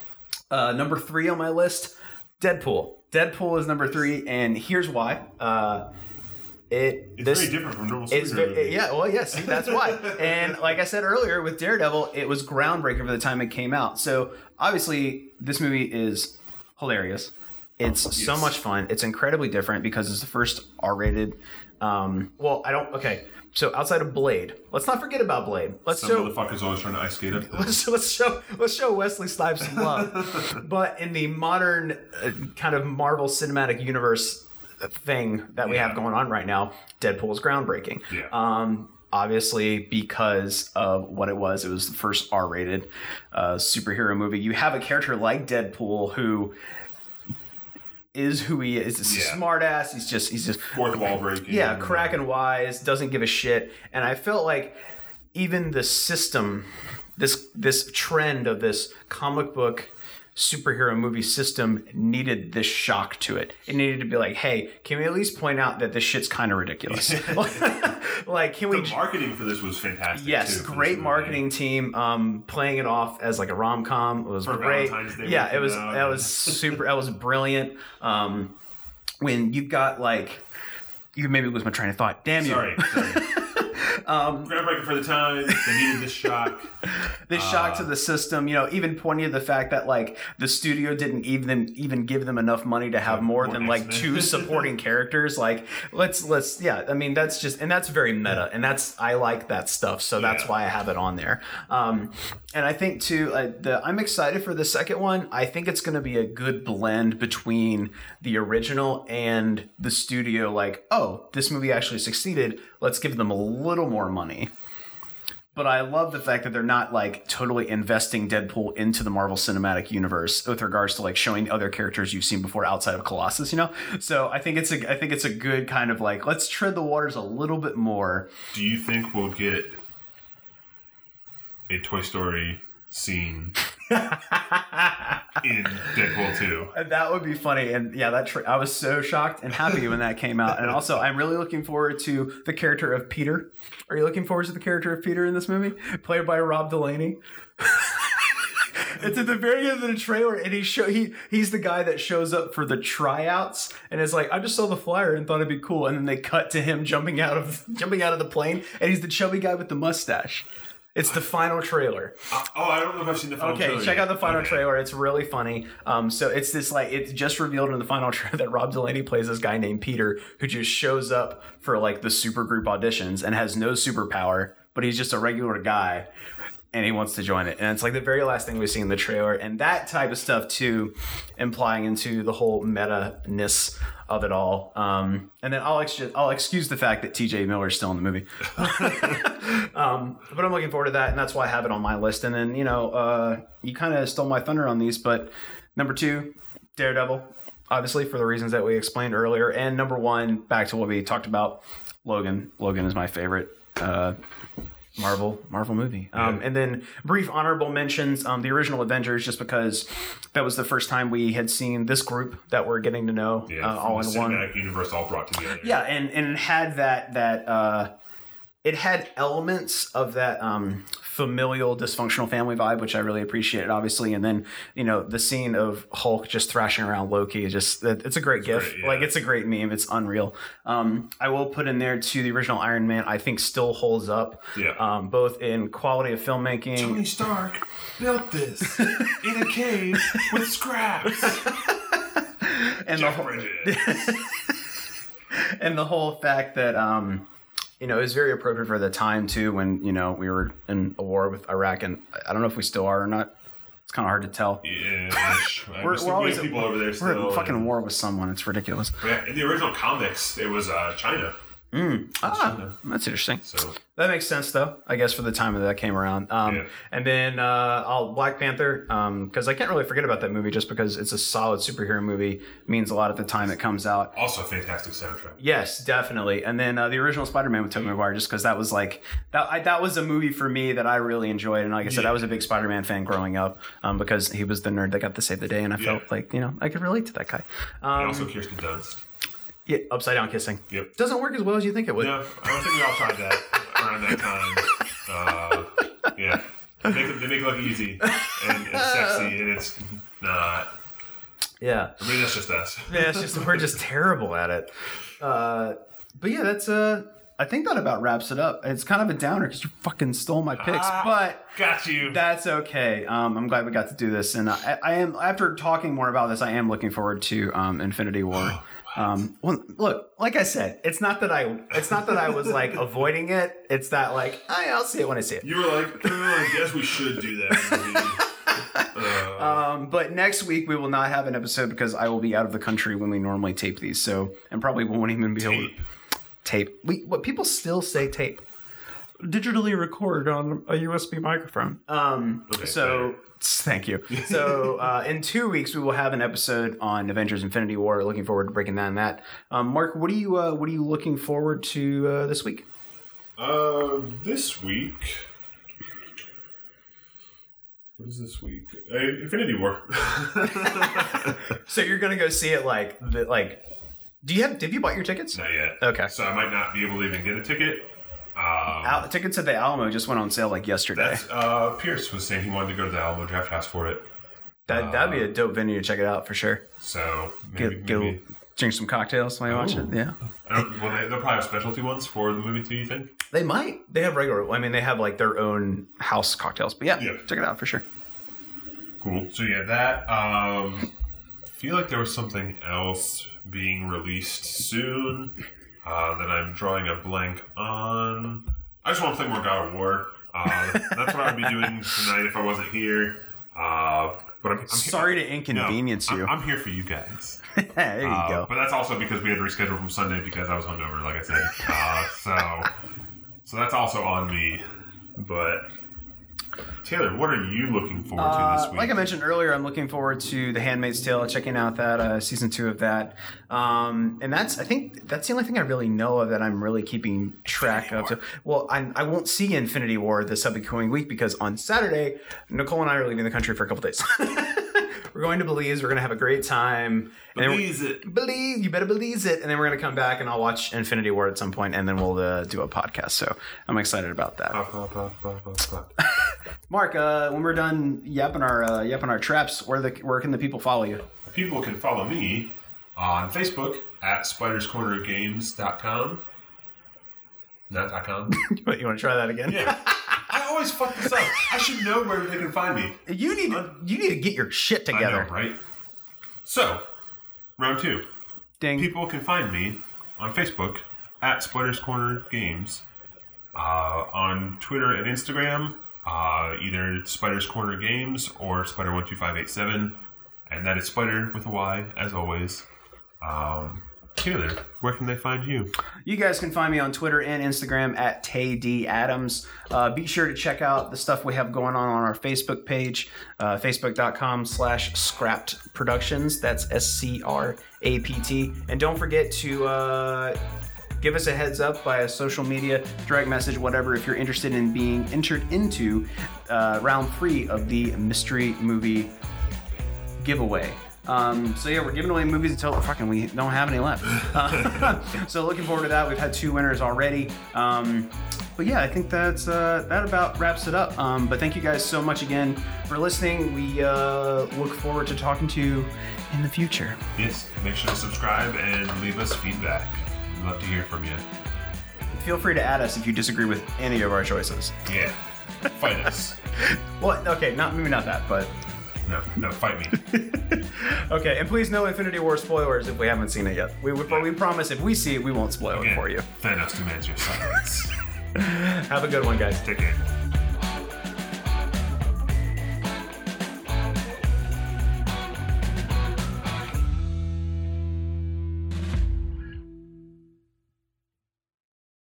Uh, number three on my list Deadpool. Deadpool is number three, and here's why. Uh, it It's this very different from normal superhero very, movies. yeah, well, yeah, that's why. and like I said earlier with Daredevil, it was groundbreaking for the time it came out. So obviously, this movie is hilarious. It's so much fun. It's incredibly different because it's the first R-rated. Um, well, I don't. Okay, so outside of Blade, let's not forget about Blade. Let's Some show motherfuckers always trying to ice skate up. let's, let's show let's show Wesley Snipes some love. but in the modern uh, kind of Marvel Cinematic Universe thing that we have going on right now, Deadpool is groundbreaking. Yeah. Um, obviously, because of what it was, it was the first R-rated uh, superhero movie. You have a character like Deadpool who is who he is. He's a Yeah. smart ass. He's just he's just Fourth wall breaking. yeah, cracking wise, doesn't give a shit. And I felt like even the system, this this trend of this comic book superhero movie system needed this shock to it. It needed to be like, hey, can we at least point out that this shit's kind of ridiculous? like, can we The marketing for this was fantastic. Yes, too, great movie. marketing team. Um, playing it off as like a rom com was For great. Yeah, it was out. that was super. That was brilliant. Um, when you've got like, you maybe lose my train of thought. Damn you! Sorry. sorry. Um, Groundbreaking for the time. They needed this shock. this shock to the system. You know, even pointing to the fact that like the studio didn't even even give them enough money to have more more than like X-Men. two supporting characters. Like, let's let's yeah. I mean, that's just and that's very meta, and that's I like that stuff. So that's Yeah. why I have it on there. Um, and I think too, uh, the I'm excited for the second one. I think it's going to be a good blend between the original and the studio. Like, oh, this movie actually succeeded. Let's give them a little more money. But I love the fact that they're not like totally investing Deadpool into the Marvel Cinematic Universe with regards to like showing other characters you've seen before outside of Colossus, you know? So I think it's a I think it's a good kind of like let's tread the waters a little bit more. Do you think we'll get a Toy Story scene in Deadpool 2? That would be funny. And yeah, that tra- I was so shocked and happy when that came out. And also, I'm really looking forward to the character of Peter. Are you looking forward to the character of Peter in this movie, played by Rob Delaney? it's at the very end of the trailer, and he show he he's the guy that shows up for the tryouts, and is like, I just saw the flyer and thought it'd be cool, and then they cut to him jumping out of jumping out of the plane, and he's the chubby guy with the mustache. It's the final trailer. Uh, oh, I don't know if I've seen the final trailer. Okay, trailer check yet. out the final Okay. trailer. It's really funny. Um, so it's this like it's just revealed in the final trailer that Rob Delaney plays this guy named Peter who just shows up for like the supergroup auditions and has no superpower, but he's just a regular guy and he wants to join it. And it's like the very last thing we see in the trailer, and that type of stuff too, implying into the whole meta ness of it all. Um, and then I'll ex- I'll excuse the fact that T.J. Miller is still in the movie. Um, but I'm looking forward to that, and that's why I have it on my list. And then you know, uh, you kind of stole my thunder on these, but Number two, Daredevil, obviously for the reasons that we explained earlier. And number one, back to what we talked about, Logan. Logan is my favorite. Uh, Marvel Marvel movie. Um, and then brief honorable mentions. Um, the original Avengers, just because that was the first time we had seen this group that we're getting to know Yeah, uh, all in from the one. universe all brought together. Yeah, and and it had that that uh, it had elements of that um, familial dysfunctional family vibe, which I really appreciated, obviously. And then you know the scene of Hulk just thrashing around Loki, is just it's a great gif. great, yeah. Like it's a great meme. It's unreal. Um, I will put in there too the original Iron Man. I think still holds up. Yeah. Um, both in quality of filmmaking. Tony Stark built this in a cave with scraps. and the whole, and the whole fact that um you know it was very appropriate for the time too when you know we were in a war with iraq and i don't know if we still are or not it's kind of hard to tell Yeah, We're- we're always- people over there we're still. in fucking war with someone it's ridiculous Yeah, in the original comics, it was uh, China. Ah that's interesting So that makes sense though i guess for the time that that came around um Yeah. and then uh i'll black panther um because i can't really forget about that movie just because it's a solid superhero movie means a lot at the time it comes out also a fantastic soundtrack. Yes, definitely. And then uh, the original Spider-Man with Tobey Maguire, just because that was like that. I, that was a movie for me that I really enjoyed, and like I said, I was a big Spider-Man fan growing up um, because he was the nerd that got to save the day, and I felt like you know I could relate to that guy. And Um, also Kirsten Dunst. Yeah, upside down kissing. Yep. Doesn't work as well as you think it would. Yeah, I don't think we all tried that around that time. Uh, yeah, they make, it, they make it look easy and, and sexy, and it's not. Yeah. I mean, that's just us. Yeah, it's just we're just terrible at it. Uh, but yeah, that's uh, I think that about wraps it up. It's kind of a downer because you fucking stole my picks, Ah. but. Got you. That's okay. Um, I'm glad we got to do this, and I, I am after talking more about this. I am looking forward to um, Infinity War. Um, well, look, like I said, it's not that I, it's not that I was like avoiding it. It's that like I, I'll see it when I see it. you were like, "Uh, I guess we should do that. Uh, Um, but next week we will not have an episode because I will be out of the country when we normally tape these. So and probably won't even be able to tape. tape. We what people still say tape. Digitally record on a USB microphone. Um, Okay, so thank you. So uh, in two weeks we will have an episode on Avengers: Infinity War. Looking forward to breaking down that. Um, Mark, what are you uh, what are you looking forward to uh, this week? Uh, this week. What is this week? Uh, Infinity War. So you're gonna go see it like the, like. Do you have? Have you bought your tickets? Not yet. Okay. So I might not be able to even get a ticket. Um, Al- tickets at the Alamo just went on sale like yesterday. uh, Pierce was saying he wanted to go to the Alamo Drafthouse for it. That that'd be a dope venue to check it out for sure. So maybe, maybe drink some cocktails while you watch it. Yeah, well, they, they'll probably have specialty ones for the movie too. You think? they might. They have regular. I mean, they have like their own house cocktails. But yeah, Yeah. check it out for sure. Cool. So yeah, that. Um, I feel like there was something else being released soon uh, that I'm drawing a blank on. I just want to play more God of War. Uh, that's what I'd be doing tonight if I wasn't here. Uh, but I'm, I'm Sorry to no, inconvenience I'm- you. I'm, here for you guys. there you Uh, go. But that's also because we had to reschedule from Sunday because I was hungover, like I said. Uh, so, so that's also on me. But Taylor, what are you looking forward to this Uh, week? like I mentioned earlier, I'm looking forward to The Handmaid's Tale, checking out that uh, season two of that. Um, and that's, I think, that's the only thing I really know of that I'm really keeping track of. So, well, I, I won't see Infinity War this upcoming week because on Saturday, Nicole and I are leaving the country for a couple days. we're going to Belize. We're going to have a great time. And then we're- Belize it. Believe you better believe it, and then we're gonna come back and I'll watch Infinity War at some point, and then we'll uh, do a podcast. So I'm excited about that. Mark, uh, when we're done yapping our uh, yapping our traps, where the where can the people follow you? People can follow me on Facebook at spiderscornergames.com. Not .com. You want to try that again? Yeah. I always fuck this up. I should know where they can find me. You need you need to get your shit together. know, right? So, round two. Ding. People can find me on Facebook at Spiders Corner Games, uh, on Twitter and Instagram, uh, either Spiders Corner Games or Spider One Two Five Eight Seven, and that is Spider with a Y as always. Um, Taylor, where can they find you? You guys can find me on Twitter and Instagram at TayDAdams. Uh, be sure to check out the stuff we have going on on our Facebook page, uh, facebook.com slash scrapt productions. That's S C R A P T. And don't forget to uh, give us a heads up via social media, direct message, whatever, if you're interested in being entered into uh, round three of the mystery movie giveaway. Um, so yeah, we're giving away movies until fucking we don't have any left. Uh, so looking forward to that. We've had two winners already. Um, but yeah, I think that's uh, that about wraps it up. Um, but thank you guys so much again for listening. We uh, look forward to talking to you in the future. Yes, make sure to subscribe and leave us feedback. We'd love to hear from you. Feel free to add us if you disagree with any of our choices. Yeah, fight us. Well, okay, not maybe not that, but No, no, fight me. okay. And please no Infinity War spoilers if we haven't seen it yet. We we, we promise if we see it, we won't spoil it for you. Thanos demands your silence. Have a good one, guys. Take care.